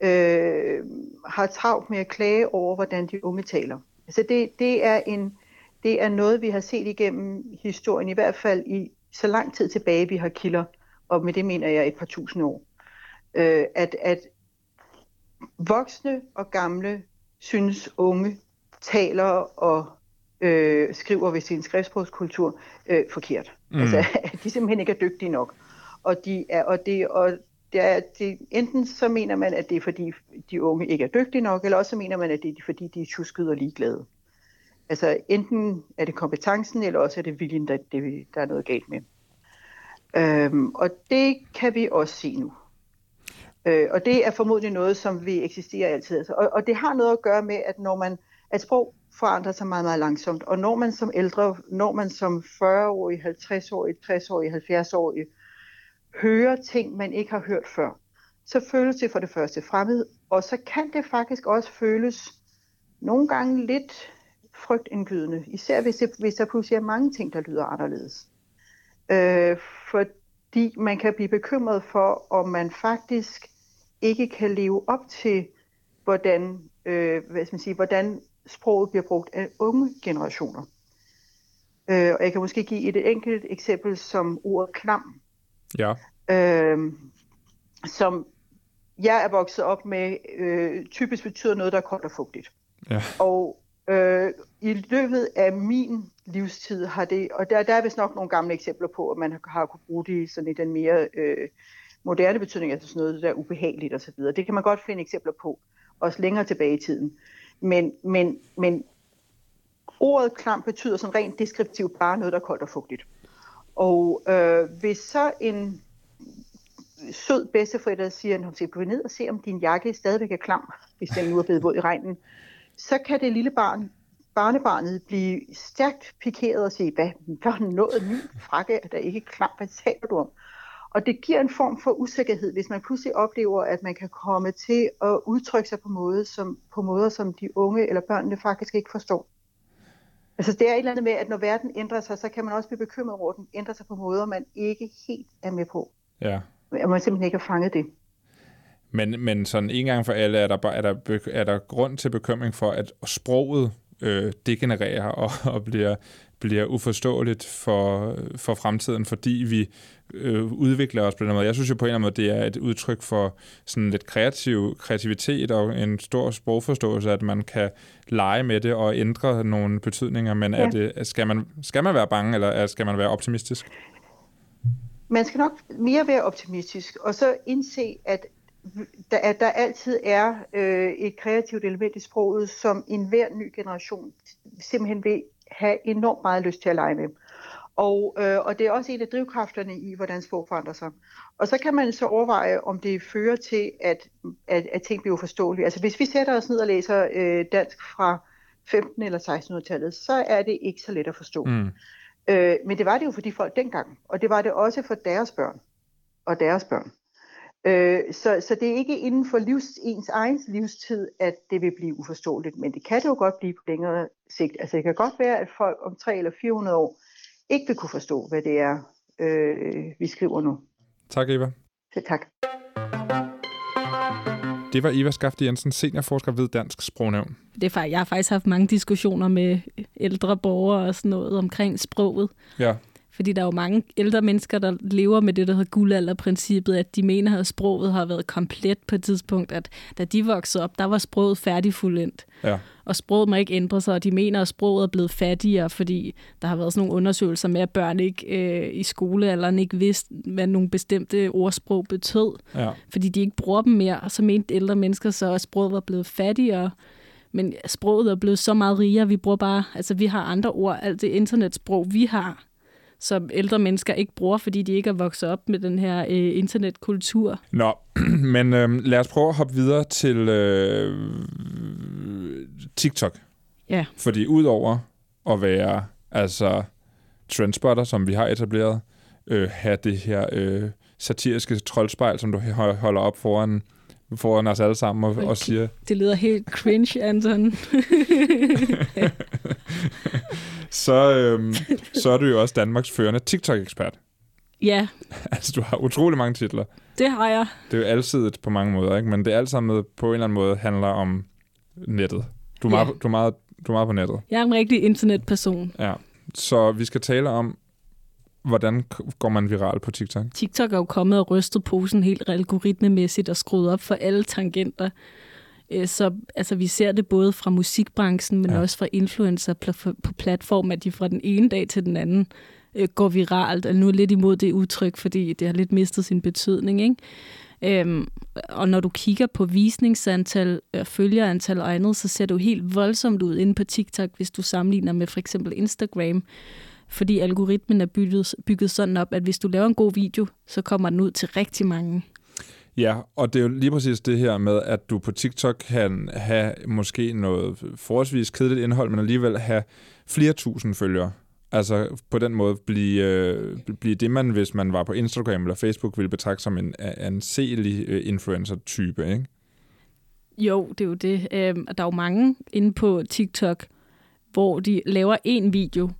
øh, har travlt med at klage over, hvordan de unge taler. Så det, det, er en, det er noget, vi har set igennem historien, i hvert fald i så lang tid tilbage, vi har kilder, og med det mener jeg et par tusind år, øh, at, at voksne og gamle synes unge taler og øh, skriver ved sin skriftsprogskultur øh, forkert. Mm. Altså, <laughs> de simpelthen ikke er dygtige nok. Og, de er, og, det, og det er, det, enten så mener man, at det er fordi de unge ikke er dygtige nok, eller også så mener man, at det er fordi de er tjuskede og ligeglade. Altså enten er det kompetencen, eller også er det viljen, der, det, der er noget galt med. Øhm, og det kan vi også se nu. Øh, og det er formodentlig noget, som vi eksisterer altid. Altså, og, og det har noget at gøre med, at når man at sprog forandrer sig meget, meget langsomt. Og når man som ældre, når man som 40-årig, 50-årig, 60-årig, 70-årig hører ting, man ikke har hørt før, så føles det for det første fremmed, og så kan det faktisk også føles nogle gange lidt frygtindgydende, især hvis, det, hvis der pludselig er mange ting, der lyder anderledes. Øh, fordi man kan blive bekymret for, om man faktisk ikke kan leve op til, hvordan, øh, hvad skal man sige, hvordan sproget bliver brugt af unge generationer. Øh, og jeg kan måske give et enkelt eksempel som ordet klam. Ja. Øh, som jeg er vokset op med, øh, typisk betyder noget, der er koldt og fugtigt. Ja. Og øh, i løbet af min livstid har det, og der, der er vist nok nogle gamle eksempler på, at man har, har kunne bruge det sådan i den mere øh, moderne betydning, altså sådan noget, der er ubehageligt osv. Det kan man godt finde eksempler på, også længere tilbage i tiden. Men, men, men ordet klam betyder sådan rent deskriptivt bare noget, der er koldt og fugtigt. Og øh, hvis så en sød bedsteforælder siger, at gå ned og se, om din jakke stadigvæk er klam, hvis den nu er blevet våd i regnen, så kan det lille barn, barnebarnet blive stærkt pikeret og sige, hvad, hvad er noget min frakke, er der ikke klam, hvad taler du om? Og det giver en form for usikkerhed, hvis man pludselig oplever, at man kan komme til at udtrykke sig på, måde, som, på måder, som de unge eller børnene faktisk ikke forstår. Altså det er et eller andet med, at når verden ændrer sig, så kan man også blive bekymret over, at den ændrer sig på måder, man ikke helt er med på. Ja. At man simpelthen ikke har fanget det. Men, men sådan en gang for alle, er der, er der, er der grund til bekymring for, at sproget øh, degenererer og, og bliver, bliver uforståeligt for, for fremtiden, fordi vi øh, udvikler os på den måde. Jeg synes jo på en eller anden måde, det er et udtryk for sådan lidt kreativ, kreativitet og en stor sprogforståelse, at man kan lege med det og ændre nogle betydninger, men ja. er det, skal, man, skal man være bange, eller skal man være optimistisk? Man skal nok mere være optimistisk, og så indse, at der, at der altid er øh, et kreativt element i sproget, som enhver ny generation simpelthen vil have enormt meget lyst til at lege med. Og, øh, og det er også en af drivkræfterne i, hvordan sprog forandrer sig. Og så kan man så overveje, om det fører til, at, at, at ting bliver forståelige. Altså hvis vi sætter os ned og læser øh, dansk fra 15- eller 1600-tallet, så er det ikke så let at forstå. Mm. Øh, men det var det jo for de folk dengang, og det var det også for deres børn og deres børn. Øh, så, så det er ikke inden for livs, ens egen livstid, at det vil blive uforståeligt, men det kan det jo godt blive på længere sigt. Altså det kan godt være, at folk om 3 eller 400 år ikke vil kunne forstå, hvad det er, øh, vi skriver nu. Tak, Eva. Så tak. Det var Eva Skafte Jensen, seniorforsker ved Dansk Sprognævn. Det er faktisk, jeg har faktisk haft mange diskussioner med ældre borgere og sådan noget omkring sproget. Ja. Fordi der er jo mange ældre mennesker, der lever med det, der hedder guldalderprincippet, at de mener, at sproget har været komplet på et tidspunkt, at da de voksede op, der var sproget færdigfuldendt. Ja. Og sproget må ikke ændre sig, og de mener, at sproget er blevet fattigere, fordi der har været sådan nogle undersøgelser med, at børn ikke øh, i skolealderen ikke vidste, hvad nogle bestemte ordsprog betød. Ja. Fordi de ikke bruger dem mere, og så mente ældre mennesker så, at sproget var blevet fattigere. Men sproget er blevet så meget rigere, vi bruger bare, altså vi har andre ord, alt det internetsprog, vi har, som ældre mennesker ikke bruger, fordi de ikke er vokset op med den her øh, internetkultur. Nå, <clears throat> men øh, lad os prøve at hoppe videre til øh, TikTok. Ja. Fordi udover at være altså trendspotter, som vi har etableret, øh, have det her øh, satiriske troldspejl, som du holder op foran foran os alle sammen og, okay. og siger... Det lyder helt cringe, Anton. <laughs> så, øhm, så er du jo også Danmarks førende TikTok-ekspert. Ja. <laughs> altså, du har utrolig mange titler. Det har jeg. Det er jo altid på mange måder, ikke? men det er alt sammen på en eller anden måde handler om nettet. Du er, ja. meget, du er, meget, du er meget på nettet. Jeg er en rigtig internetperson. Ja. Så vi skal tale om, hvordan går man viral på TikTok? TikTok er jo kommet og rystet posen helt algoritmemæssigt og skruet op for alle tangenter. Øh, så altså, vi ser det både fra musikbranchen, men ja. også fra influencer på platform, at de fra den ene dag til den anden øh, går viralt. Og nu er lidt imod det udtryk, fordi det har lidt mistet sin betydning. Ikke? Øhm, og når du kigger på visningsantal, øh, følgerantal og andet, så ser det jo helt voldsomt ud inde på TikTok, hvis du sammenligner med for eksempel Instagram. Fordi algoritmen er bygget, bygget sådan op, at hvis du laver en god video, så kommer den ud til rigtig mange. Ja, og det er jo lige præcis det her med, at du på TikTok kan have måske noget forholdsvis kedeligt indhold, men alligevel have flere tusind følgere. Altså på den måde blive, øh, blive det, man hvis man var på Instagram eller Facebook, ville betragte som en anselig øh, influencer-type, ikke? Jo, det er jo det. Øhm, der er jo mange inde på TikTok, hvor de laver en video.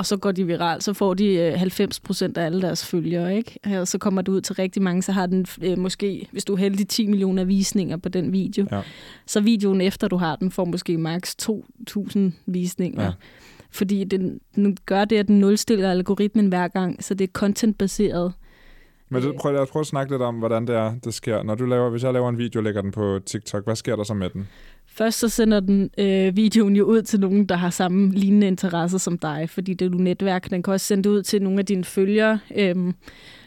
Og så går de viral. Så får de 90 øh, procent af alle deres følgere, ikke? Og så kommer du ud til rigtig mange, så har den øh, måske, hvis du er heldig, 10 millioner visninger på den video. Ja. Så videoen efter du har den, får måske maks 2.000 visninger. Ja fordi den, den gør det, at den nulstiller algoritmen hver gang, så det er contentbaseret. Men det, prøv, lad os prøve at snakke lidt om, hvordan det er, det sker. Når du laver, hvis jeg laver en video og lægger den på TikTok, hvad sker der så med den? Først så sender den øh, videoen jo ud til nogen, der har samme lignende interesser som dig, fordi det er jo netværk. Den kan også sende det ud til nogle af dine følgere. Øhm,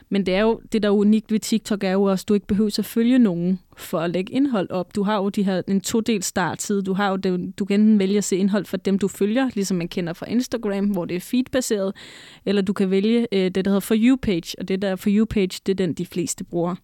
men det, er jo, det, der er unikt ved TikTok, er jo også, at du ikke behøver at følge nogen for at lægge indhold op. Du har jo de her, en todel starttid. Du, har jo det, du kan enten vælge at se indhold for dem, du følger, ligesom man kender fra Instagram, hvor det er feedbaseret, eller du kan vælge øh, det, der hedder For You-page, og det der For You-page, det er den, de fleste bruger.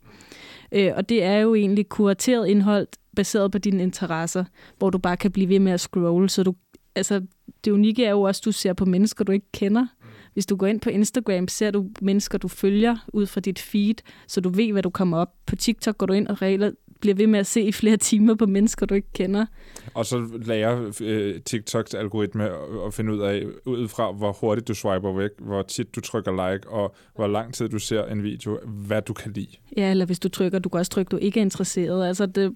Øh, og det er jo egentlig kurateret indhold, baseret på dine interesser, hvor du bare kan blive ved med at scrolle, så du altså, det unikke er jo også, at du ser på mennesker, du ikke kender. Hvis du går ind på Instagram, ser du mennesker, du følger ud fra dit feed, så du ved, hvad du kommer op. På TikTok går du ind og regler, bliver ved med at se i flere timer på mennesker, du ikke kender. Og så lærer øh, TikToks algoritme at finde ud af, ud fra hvor hurtigt du swiper væk, hvor tit du trykker like, og hvor lang tid du ser en video, hvad du kan lide. Ja, eller hvis du trykker, du kan også trykke, du ikke er interesseret. Altså det,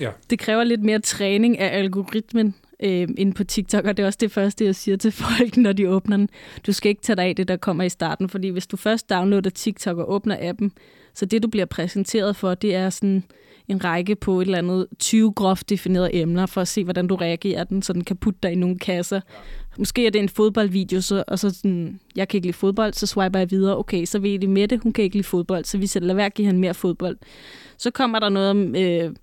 ja. det kræver lidt mere træning af algoritmen, øh, inde på TikTok, og det er også det første, jeg siger til folk, når de åbner den. Du skal ikke tage dig af det, der kommer i starten, fordi hvis du først downloader TikTok og åbner appen, så det, du bliver præsenteret for, det er sådan en række på et eller andet 20 groft definerede emner, for at se, hvordan du reagerer den, så den kan putte dig i nogle kasser. Måske er det en fodboldvideo, så, og så sådan, jeg kan ikke lide fodbold, så swiper jeg videre. Okay, så ved I med det, hun kan ikke lide fodbold, så vi sætter lad være at give hende mere fodbold. Så kommer der noget om... Øh,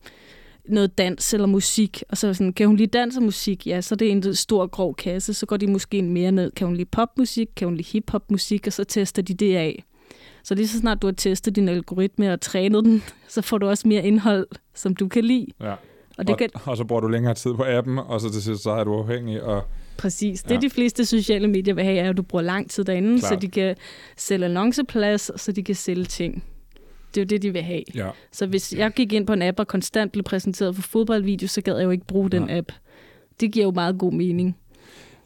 noget dans eller musik, og så sådan, kan hun lide dans og musik? Ja, så er det en stor grov kasse, så går de måske mere ned. Kan hun lide popmusik? Kan hun lide hiphopmusik? Og så tester de det af. Så lige så snart du har testet din algoritme og trænet den, så får du også mere indhold, som du kan lide. Ja. Og, det og, kan... og så bruger du længere tid på appen, og så til sidst så er du afhængig. Og... Præcis. Det ja. de fleste sociale medier vil have, er, at du bruger lang tid derinde, Klart. så de kan sælge annonceplads, så de kan sælge ting. Det er jo det, de vil have. Ja. Så hvis jeg gik ind på en app og konstant blev præsenteret for fodboldvideo, så gad jeg jo ikke bruge den ja. app. Det giver jo meget god mening.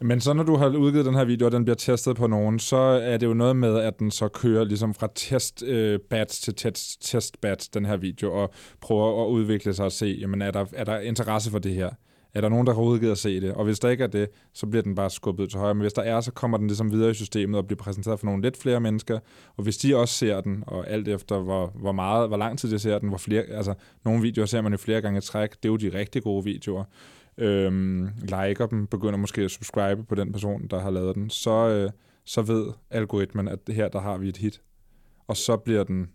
Men så når du har udgivet den her video, og den bliver testet på nogen, så er det jo noget med, at den så kører ligesom fra test øh, batch til test, test batch, den her video, og prøver at udvikle sig og se, jamen er der, er der interesse for det her? Er der nogen, der har udgivet at se det? Og hvis der ikke er det, så bliver den bare skubbet til højre. Men hvis der er, så kommer den ligesom videre i systemet og bliver præsenteret for nogle lidt flere mennesker. Og hvis de også ser den, og alt efter hvor, hvor meget, hvor lang tid de ser den, hvor flere, altså nogle videoer ser man jo flere gange i træk, det er jo de rigtig gode videoer. Øhm, liker dem, begynder måske at subscribe på den person, der har lavet den, så, øh, så ved algoritmen, at her der har vi et hit. Og så bliver den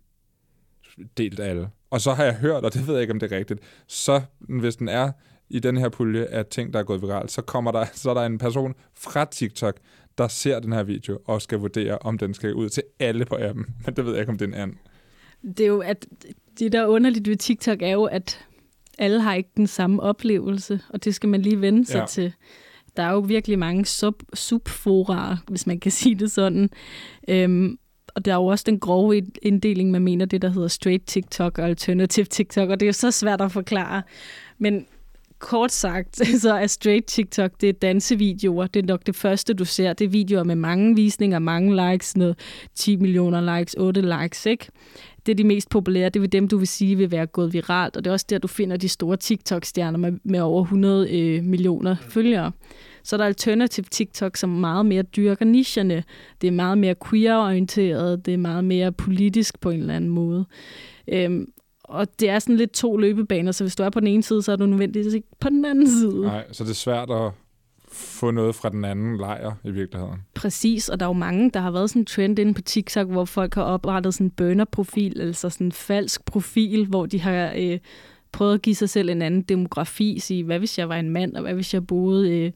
delt af alle. Og så har jeg hørt, og det ved jeg ikke, om det er rigtigt, så hvis den er i den her pulje af ting, der er gået viralt, så kommer der, så er der en person fra TikTok, der ser den her video og skal vurdere, om den skal ud til alle på appen. <laughs> Men det ved jeg ikke, om det er en anden. Det er jo, at det der er underligt ved TikTok er jo, at alle har ikke den samme oplevelse, og det skal man lige vende sig ja. til. Der er jo virkelig mange sub, subforarer, hvis man kan sige det sådan. Øhm, og der er jo også den grove inddeling, man mener, det der hedder straight TikTok og alternative TikTok, og det er jo så svært at forklare. Men kort sagt, <laughs> så er straight TikTok, det er dansevideoer. Det er nok det første, du ser. Det er videoer med mange visninger, mange likes, noget 10 millioner likes, 8 likes, ikke? Det er de mest populære. Det er dem, du vil sige vil være gået viralt. Og det er også der, du finder de store TikTok-stjerner med, med over 100 øh, millioner følgere. Så er der alternative TikTok, som meget mere dyrker nicherne. Det er meget mere queer-orienteret. Det er meget mere politisk på en eller anden måde. Øhm, og det er sådan lidt to løbebaner, så hvis du er på den ene side, så er du nødvendigvis ikke på den anden side. Nej, så det er svært at få noget fra den anden lejr i virkeligheden. Præcis, og der er jo mange, der har været sådan en trend inde på TikTok, hvor folk har oprettet sådan en burner-profil, altså sådan en falsk profil, hvor de har øh, prøvet at give sig selv en anden demografi, sige, hvad hvis jeg var en mand, og hvad hvis jeg boede øh,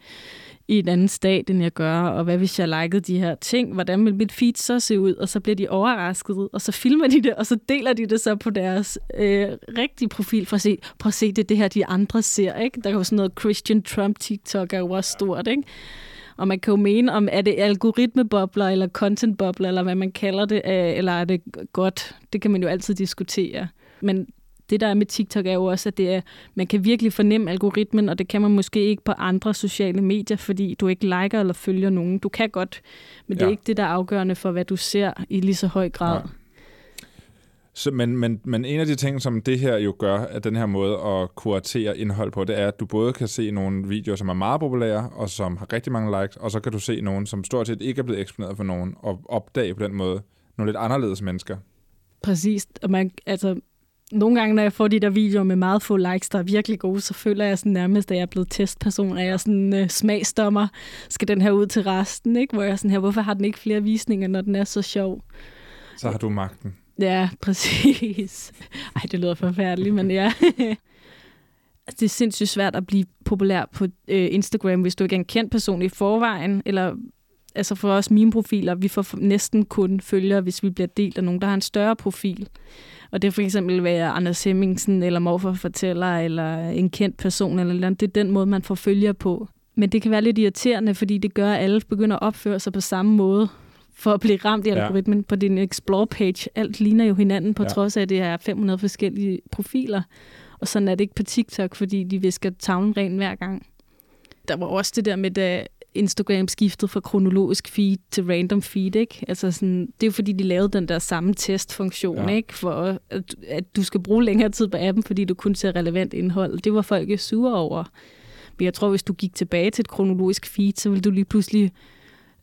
i en anden stat, end jeg gør, og hvad hvis jeg likede de her ting, hvordan vil mit feed så se ud? Og så bliver de overrasket, og så filmer de det, og så deler de det så på deres øh, rigtige profil, for at se, prøv at se, det det her, de andre ser, ikke? Der er jo sådan noget Christian Trump TikTok er jo også stort, ikke? Og man kan jo mene, om er det algoritmebobler, eller contentbobler, eller hvad man kalder det, øh, eller er det godt? Det kan man jo altid diskutere. Men det, der er med TikTok, er jo også, at det er, man kan virkelig fornemme algoritmen, og det kan man måske ikke på andre sociale medier, fordi du ikke liker eller følger nogen. Du kan godt, men det ja. er ikke det, der er afgørende for, hvad du ser i lige så høj grad. Ja. Så, men, men, men en af de ting, som det her jo gør, at den her måde at kuratere indhold på, det er, at du både kan se nogle videoer, som er meget populære, og som har rigtig mange likes, og så kan du se nogle, som stort set ikke er blevet eksponeret for nogen, og opdage på den måde nogle lidt anderledes mennesker. Præcis, og man, altså, nogle gange, når jeg får de der videoer med meget få likes, der er virkelig gode, så føler jeg sådan nærmest, at jeg er blevet testperson, at jeg er sådan uh, smagsdommer. Skal den her ud til resten, ikke? Hvor jeg sådan her, hvorfor har den ikke flere visninger, når den er så sjov? Så har du magten. Ja, <laughs> præcis. Ej, det lyder forfærdeligt, men ja. <laughs> Det er sindssygt svært at blive populær på øh, Instagram, hvis du ikke er en kendt person i forvejen, eller altså for os mine profiler, vi får næsten kun følgere, hvis vi bliver delt af nogen, der har en større profil. Og det for eksempel være Anders Hemmingsen, eller morfar fortæller, eller en kendt person, eller noget. Det er den måde, man får følger på. Men det kan være lidt irriterende, fordi det gør, at alle begynder at opføre sig på samme måde for at blive ramt i algoritmen ja. på din Explore-page. Alt ligner jo hinanden, på ja. trods af, at det er 500 forskellige profiler. Og sådan er det ikke på TikTok, fordi de visker tavlen ren hver gang. Der var også det der med, da Instagram skiftet fra kronologisk feed til random feed, ikke? Altså sådan, det er jo fordi, de lavede den der samme testfunktion, ja. ikke? For at, at du skal bruge længere tid på appen, fordi du kun ser relevant indhold. Det var folk sure over. Men jeg tror, hvis du gik tilbage til et kronologisk feed, så ville du lige pludselig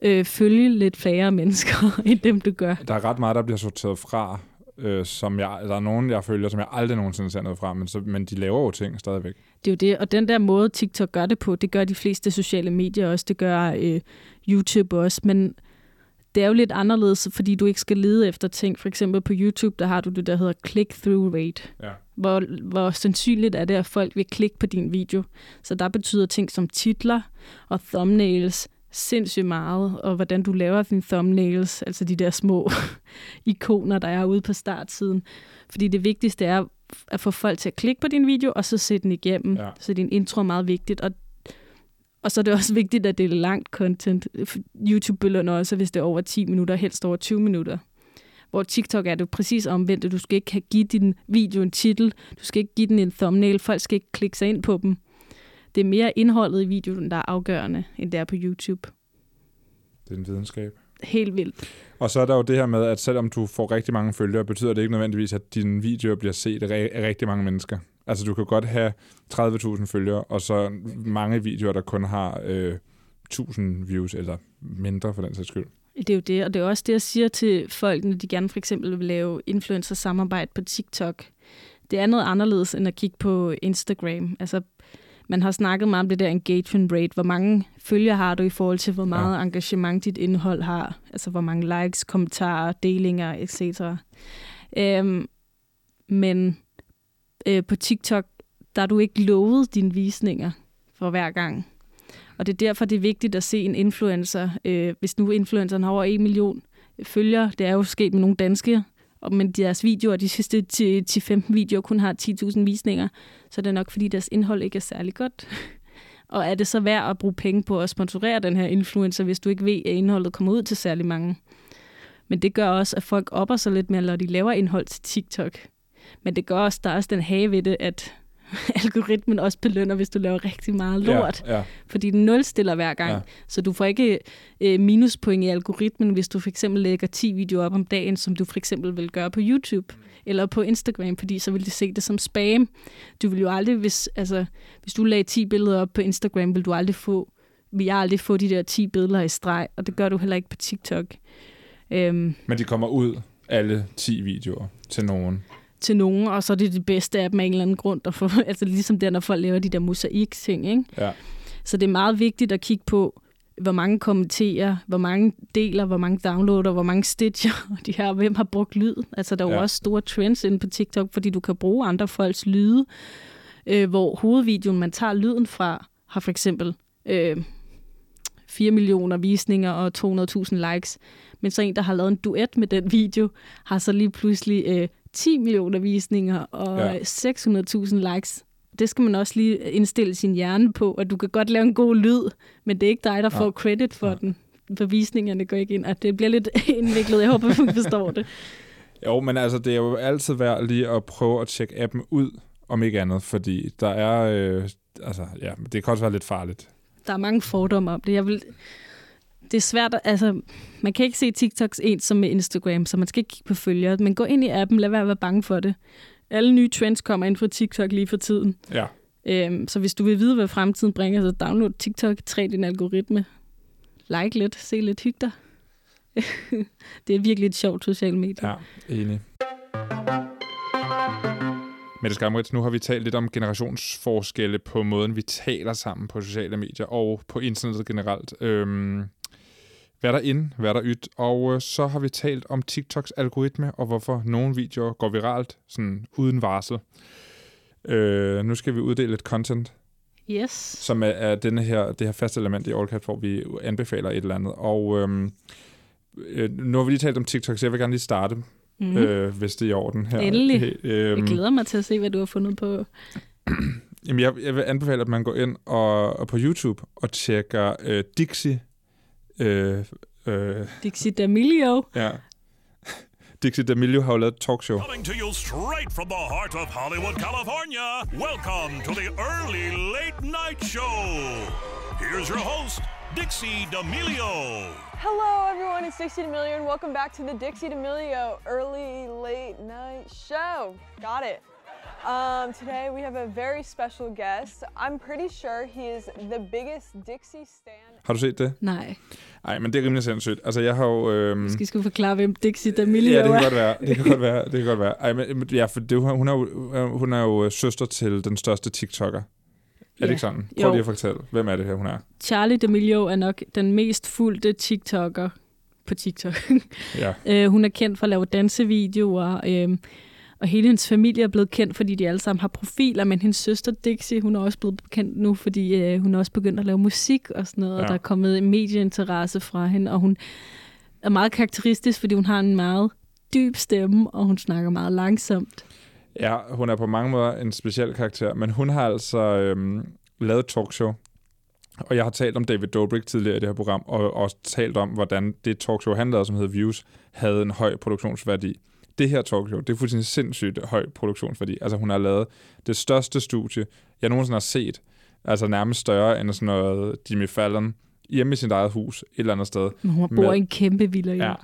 øh, følge lidt færre mennesker, <laughs> end dem du gør. Der er ret meget, der bliver sorteret fra, øh, som jeg, der er nogen, jeg følger, som jeg aldrig nogensinde ser noget fra, men, så, men de laver jo ting stadigvæk. Det er jo det, og den der måde, TikTok gør det på, det gør de fleste sociale medier også, det gør øh, YouTube også, men det er jo lidt anderledes, fordi du ikke skal lede efter ting. For eksempel på YouTube, der har du det, der hedder click-through rate. Ja. Hvor, hvor sandsynligt er det, at folk vil klikke på din video. Så der betyder ting som titler og thumbnails sindssygt meget, og hvordan du laver dine thumbnails, altså de der små <laughs> ikoner, der er ude på startsiden. Fordi det vigtigste er at få folk til at klikke på din video, og så sætte den igennem. Ja. Så din intro er meget vigtigt, og og så er det også vigtigt, at det er langt content. YouTube belønner også, hvis det er over 10 minutter, helst over 20 minutter. Hvor TikTok er det præcis omvendt. Du skal ikke give din video en titel, du skal ikke give den en thumbnail, folk skal ikke klikke sig ind på dem det er mere indholdet i videoen, der er afgørende, end det er på YouTube. Det er en videnskab. Helt vildt. Og så er der jo det her med, at selvom du får rigtig mange følgere, betyder det ikke nødvendigvis, at dine videoer bliver set af rigtig mange mennesker. Altså du kan godt have 30.000 følgere, og så mange videoer, der kun har øh, 1000 views, eller mindre for den sags skyld. Det er jo det, og det er også det, jeg siger til folk, når de gerne for eksempel vil lave influencer-samarbejde på TikTok. Det er noget anderledes, end at kigge på Instagram. Altså man har snakket meget om det der engagement rate. Hvor mange følger har du i forhold til, hvor meget ja. engagement dit indhold har? Altså, hvor mange likes, kommentarer, delinger, etc. Øhm, men øh, på TikTok, der er du ikke lovet dine visninger for hver gang. Og det er derfor, det er vigtigt at se en influencer. Øh, hvis nu influenceren har over 1 million følgere, det er jo sket med nogle danske, men deres videoer, de sidste 10-15 videoer kun har 10.000 visninger, så det nok, fordi deres indhold ikke er særlig godt. <laughs> Og er det så værd at bruge penge på at sponsorere den her influencer, hvis du ikke ved, at indholdet kommer ud til særlig mange? Men det gør også, at folk opper sig lidt mere, når de laver indhold til TikTok. Men det gør også, der er også den have ved det, at <laughs> algoritmen også belønner, hvis du laver rigtig meget lort. Ja, ja. Fordi den nulstiller hver gang. Ja. Så du får ikke øh, minuspoint i algoritmen, hvis du for eksempel lægger 10 videoer op om dagen, som du for eksempel vil gøre på YouTube eller på Instagram, fordi så vil de se det som spam. Du vil jo aldrig, hvis, altså, hvis du lagde 10 billeder op på Instagram, vil du aldrig få, vil jeg aldrig få de der 10 billeder i streg, og det gør du heller ikke på TikTok. Øhm, Men de kommer ud, alle 10 videoer, til nogen til nogen, og så er det det bedste af dem af en eller anden grund. At få, <laughs> altså ligesom der, når folk laver de der mosaik-ting. Ikke? Ja. Så det er meget vigtigt at kigge på, hvor mange kommenterer, hvor mange deler, hvor mange downloader, hvor mange stitcher, <laughs> de her, hvem har brugt lyd. Altså, der er ja. jo også store trends inde på TikTok, fordi du kan bruge andre folks lyde, øh, hvor hovedvideoen, man tager lyden fra, har for eksempel øh, 4 millioner visninger og 200.000 likes. Men så en, der har lavet en duet med den video, har så lige pludselig øh, 10 millioner visninger og ja. 600.000 likes. Det skal man også lige indstille sin hjerne på, at du kan godt lave en god lyd, men det er ikke dig, der ja. får credit for ja. den. For visningerne går ikke ind, at det bliver lidt <laughs> indviklet. Jeg håber, man forstår det. <laughs> Jo, men altså, det er jo altid værd lige at prøve at tjekke appen ud, om ikke andet, fordi der er, øh, altså, ja, det kan også være lidt farligt. Der er mange fordomme om det. Jeg vil, det er svært, altså, man kan ikke se TikToks ens som med Instagram, så man skal ikke kigge på følgere, men gå ind i appen, lad være at være bange for det. Alle nye trends kommer ind fra TikTok lige for tiden. Ja. Øhm, så hvis du vil vide, hvad fremtiden bringer, så download TikTok, træ din algoritme, like lidt, se lidt, hyg dig. <laughs> det er virkelig et sjovt socialt medie. Ja, enig. Mette Skamrits, nu har vi talt lidt om generationsforskelle på måden, vi taler sammen på sociale medier og på internettet generelt. Øhm, hvad der ind, hvad der ydt. Og øh, så har vi talt om TikToks algoritme, og hvorfor nogle videoer går viralt, sådan uden varsel. Øh, nu skal vi uddele et content, yes. som er, er denne her, det her faste element i Allcat, hvor vi anbefaler et eller andet. Og øhm, øh, nu har vi lige talt om TikTok, så jeg vil gerne lige starte, mm-hmm. øh, hvis det er i orden her. Endelig. Hey, øh, jeg glæder mig til at se, hvad du har fundet på. <clears throat> Jamen, jeg, jeg vil anbefale, at man går ind og, og på YouTube og tjekker øh, Dixie Øh, øh, Dixie D'Amelio. Ja. <laughs> Dixie D'Amelio har jo lavet et talkshow. Coming to you straight from the heart of Hollywood, California. Welcome to the early late night show. Here's your host, Dixie D'Amelio. Hello, everyone. It's Dixie D'Amelio, and welcome back to the Dixie D'Amelio early late night show. Got it. Um, today we have a very special guest. I'm pretty sure he is the biggest Dixie stan. Har du set det? Nej. Nej, men det er rimelig sindssygt. Altså, jeg har jo... Øhm... Skal skulle forklare, hvem Dixie D'Amelio er? Ja, det kan godt være. Det kan godt <laughs> være. Det kan godt være. Ej, men, ja, for det, hun, er jo, hun er jo søster til den største TikToker. Er ja. det ikke sådan? Prøv jo. lige at fortælle, hvem er det her, hun er? Charlie D'Amelio er nok den mest fulgte TikToker på TikTok. ja. <laughs> øh, hun er kendt for at lave dansevideoer, øh, og hele hendes familie er blevet kendt, fordi de alle sammen har profiler, men hendes søster Dixie, hun er også blevet kendt nu, fordi øh, hun er også begyndt at lave musik og sådan noget, ja. og der er kommet en medieinteresse fra hende, og hun er meget karakteristisk, fordi hun har en meget dyb stemme, og hun snakker meget langsomt. Ja, hun er på mange måder en speciel karakter, men hun har altså øhm, lavet et talkshow, og jeg har talt om David Dobrik tidligere i det her program, og også talt om, hvordan det talkshow, han lavede, som hedder Views, havde en høj produktionsværdi det her talkshow, det er fuldstændig sindssygt høj produktionsværdi. Altså hun har lavet det største studie, jeg nogensinde har set, altså nærmest større end sådan noget Jimmy Fallon, hjemme i sit eget hus, et eller andet sted. Men hun bor i en kæmpe villa, ja.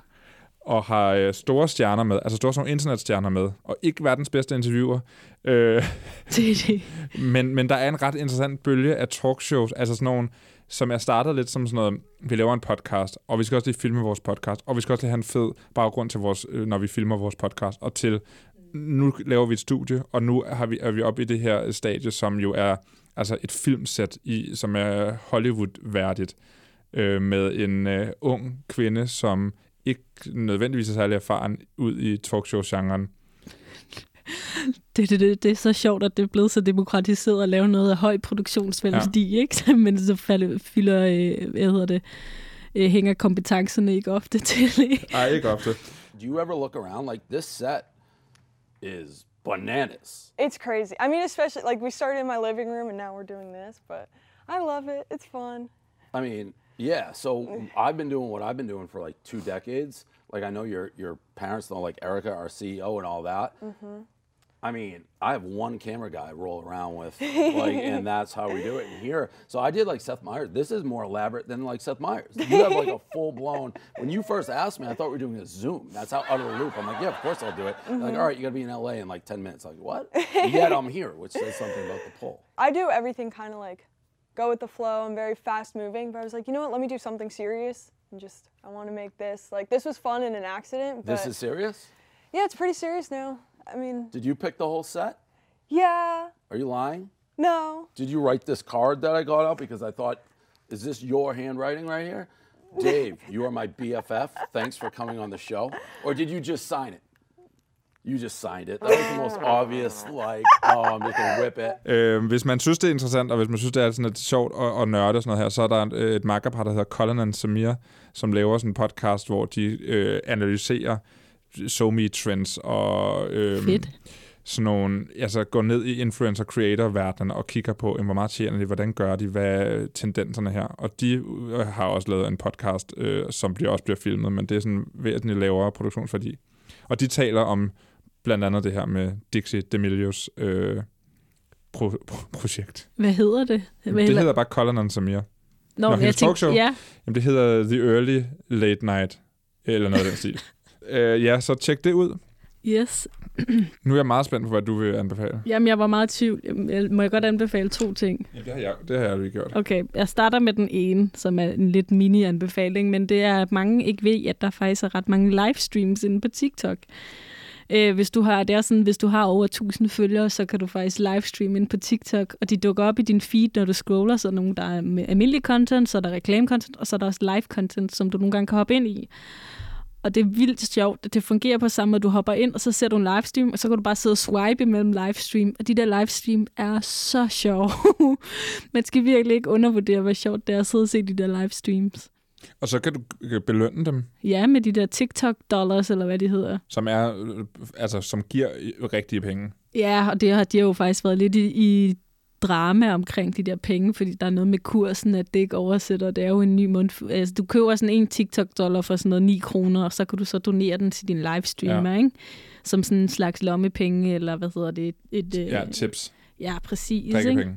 Og har øh, store stjerner med, altså store sådan internetstjerner med, og ikke verdens bedste interviewer. Øh, <laughs> det er det. <laughs> men, men der er en ret interessant bølge af talkshows, altså sådan nogle, som er startet lidt som sådan noget, vi laver en podcast, og vi skal også lige filme vores podcast, og vi skal også lige have en fed baggrund til vores, øh, når vi filmer vores podcast, og til, nu laver vi et studie, og nu har vi, er vi oppe i det her øh, stadie, som jo er altså et filmsæt, i, som er Hollywood-værdigt, øh, med en øh, ung kvinde, som ikke nødvendigvis er særlig erfaren ud i talkshow-genren, det, det, det, det er så sjovt, at det er blevet så demokratiseret at lave noget af høj produktionsværdi, ja. ikke? <laughs> Men så falder, fylder, øh, hvad hedder det, øh, hænger kompetencerne ikke ofte <laughs> til. Nej, ikke ofte. Do you ever look around like this set is bananas? It's crazy. I mean, especially like we started in my living room and now we're doing this, but I love it. It's fun. I mean, yeah. So I've been doing what I've been doing for like two decades. Like I know your your parents know, like Erica, our CEO, and all that. I mean, I have one camera guy I roll around with, like, and <laughs> that's how we do it. And here, so I did like Seth Meyers. This is more elaborate than like Seth Meyers. You have like a <laughs> full blown. When you first asked me, I thought we were doing a Zoom. That's how out of the loop. I'm like, yeah, of course I'll do it. They're Like, mm-hmm. all right, you got to be in LA in like 10 minutes. Like, what? Yet I'm here, which says something about the pull. I do everything kind of like go with the flow. I'm very fast moving, but I was like, you know what? Let me do something serious and just I want to make this like this was fun in an accident, but This is serious. yeah, it's pretty serious now. I mean, Did you pick the whole set? yeah, Are you lying? no, Did you write this card that I got out? Because I thought, is this your handwriting right here? <laughs> Dave, you are my BFF. Thanks for coming on the show. Or did you just sign it? You just signed it. That was the most obvious, like, oh, I'm just gonna whip it. Øh, hvis man synes, det er interessant, og hvis man synes, det er sådan lidt sjovt at, at nørde og sådan noget her, så er der et, et makkerpar, der hedder Colin and Samir, som laver sådan en podcast, hvor de øh, analyserer SoMe trends og øh, Fedt. sådan nogle, altså går ned i influencer-creator-verdenen og kigger på, jamen, hvor meget tjener de, hvordan gør de, hvad er tendenserne her. Og de øh, har også lavet en podcast, øh, som bliver, også bliver filmet, men det er sådan væsentligt lavere produktionsværdi. Og de taler om blandt andet det her med Dixie D'Amelios øh, pro, pro, projekt. Hvad hedder det? Hvad Det hedder bare Colin and Samir. Nå, Nå, jeg hendes talkshow? ja, Jamen, det hedder The Early Late Night, eller noget af den stil. Øh, ja, så tjek det ud. yes. Nu er jeg meget spændt på, hvad du vil anbefale. Jamen, jeg var meget i tvivl. Må jeg godt anbefale to ting? Ja, det har jeg, det har jeg lige gjort. Okay, jeg starter med den ene, som er en lidt mini-anbefaling, men det er, at mange ikke ved, at der faktisk er ret mange livestreams inde på TikTok. Øh, hvis du har, det er sådan, hvis du har over 1000 følgere, så kan du faktisk livestream ind på TikTok, og de dukker op i din feed, når du scroller, så er der nogle, der er med almindelig content, så er der reklame-content, og så er der også live-content, som du nogle gange kan hoppe ind i. Og det er vildt sjovt. Det fungerer på samme måde. Du hopper ind, og så ser du en livestream, og så kan du bare sidde og swipe imellem livestream. Og de der livestream er så sjove. <laughs> Man skal virkelig ikke undervurdere, hvor sjovt det er at sidde og se de der livestreams. Og så kan du øh, belønne dem, Ja, med de der TikTok-dollars, eller hvad de hedder. som er, øh, altså, som giver rigtige penge. Ja, og det har, de har jo faktisk været lidt i, i drama omkring de der penge, fordi der er noget med kursen, at det ikke oversætter. Det er jo en ny mund. Altså, du køber sådan en TikTok-dollar for sådan noget 9 kroner, og så kan du så donere den til din livestreamer, ja. ikke? Som sådan en slags lommepenge, eller hvad hedder det? Et, øh, Ja, tips. ja præcis. Ikke?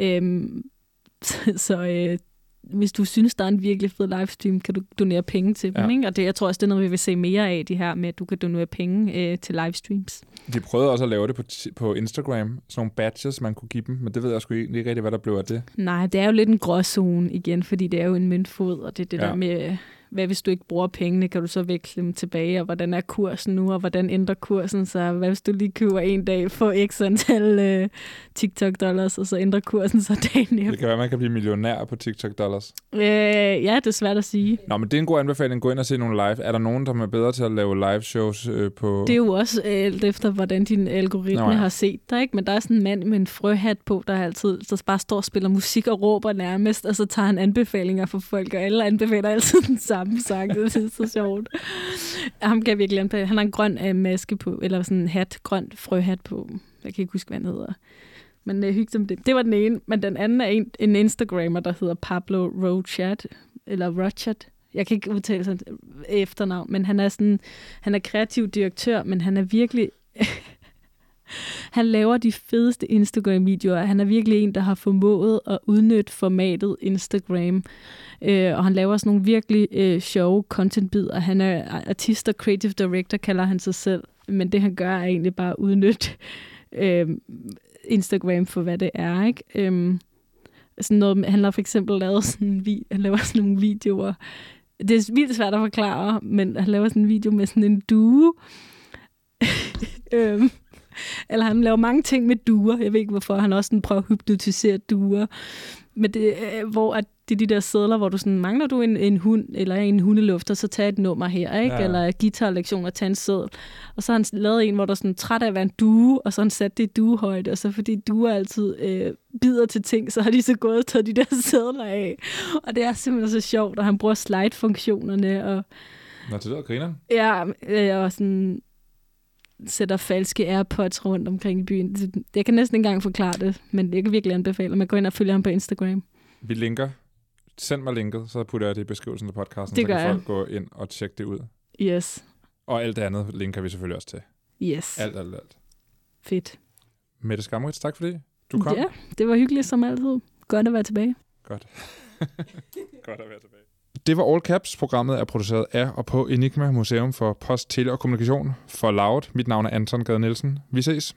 Øhm, <laughs> så så øh, hvis du synes, der er en virkelig fed livestream, kan du donere penge til Ja. dem. Ikke? Og det, jeg tror også, det er noget, vi vil se mere af, det her med, at du kan donere penge øh, til livestreams. De prøvede også at lave det på, på Instagram. Sådan nogle badges, man kunne give dem, men det ved jeg sgu ikke rigtig, hvad der blev af det. Nej, det er jo lidt en gråzone igen, fordi det er jo en møntfod, og det er det ja. der med, hvad hvis du ikke bruger pengene, kan du så veksle dem tilbage, og hvordan er kursen nu, og hvordan ændrer kursen sig? Hvad hvis du lige køber en dag for x antal øh, TikTok-dollars, og så ændrer kursen sig <laughs> dagen Det efter? kan være, man kan blive millionær på TikTok dollars. Øh, ja, det er svært at sige. Nå, men det er en god anbefaling. Gå ind og se nogle live. Er der nogen, der er bedre til at lave live shows øh, på... Det er jo også øh, alt efter, hvordan din algoritme Nå, ja. har set dig, ikke? Men der er sådan en mand med en frøhat på, der altid der bare står og spiller musik og råber nærmest, og så tager han anbefalinger for folk, og alle anbefaler altid den samme sang. Det er så sjovt. Ham kan jeg virkelig anbefale. Han har en grøn øh, maske på, eller sådan en hat, grøn frøhat på. Jeg kan ikke huske, hvad han hedder. Men øh, hygge med det. Det var den ene. Men den anden er en, en Instagrammer, der hedder Pablo Rochat, eller Rochat. Jeg kan ikke udtale sådan efternavn, men han er sådan, han er kreativ direktør, men han er virkelig, <laughs> han laver de fedeste Instagram-videoer. Han er virkelig en, der har formået at udnytte formatet Instagram. Øh, og han laver sådan nogle virkelig øh, sjove content-bidder. Han er artist og creative director, kalder han sig selv. Men det, han gør, er egentlig bare at udnytte <laughs> øh, Instagram for, hvad det er. Ikke? Øh, sådan noget, han har for eksempel lavet sådan en vi, han laver sådan nogle videoer. Det er vildt svært at forklare, men han laver sådan en video med sådan en due. <laughs> øhm, <laughs> eller han laver mange ting med duer. Jeg ved ikke, hvorfor. Han også sådan prøver at hypnotisere duer. Men det, øh, hvor at Det er de der sædler, hvor du sådan, mangler du en, en hund eller en hundelufter, så tag et nummer her, ikke? Ja. Eller guitarlektion og tag en sædel. Og så har han lavet en, hvor der er sådan træt af at være en due, og så har han sat det i duehøjde, og så fordi duer altid øh, bider til ting, så har de så gået og taget de der <laughs> sædler af. Og det er simpelthen så sjovt, og han bruger slide-funktionerne, og Nå, det lyder grineren. Ja, øh, og sådan sætter falske AirPods rundt omkring i byen. Det- Jeg kan næsten ikke engang forklare det, men jeg kan virkelig anbefale, at man går ind og følger ham på Instagram. Vi linker. Send mig linket, så putter jeg det i beskrivelsen af podcasten, Det så kan jeg. folk gå ind og tjekke det ud. Yes, Og alt det andet linker vi selvfølgelig også til. yes. Alt, alt, alt. Fedt. Mette Skamrits, tak fordi du kom. Ja, det var hyggeligt som altid. Godt at være tilbage. Godt. <laughs> Godt at være tilbage. Det var All Caps. Programmet er produceret af og på Enigma Museum for Post, Tele og Kommunikation for Loud. Mit navn er Anton Gade Nielsen. Vi ses.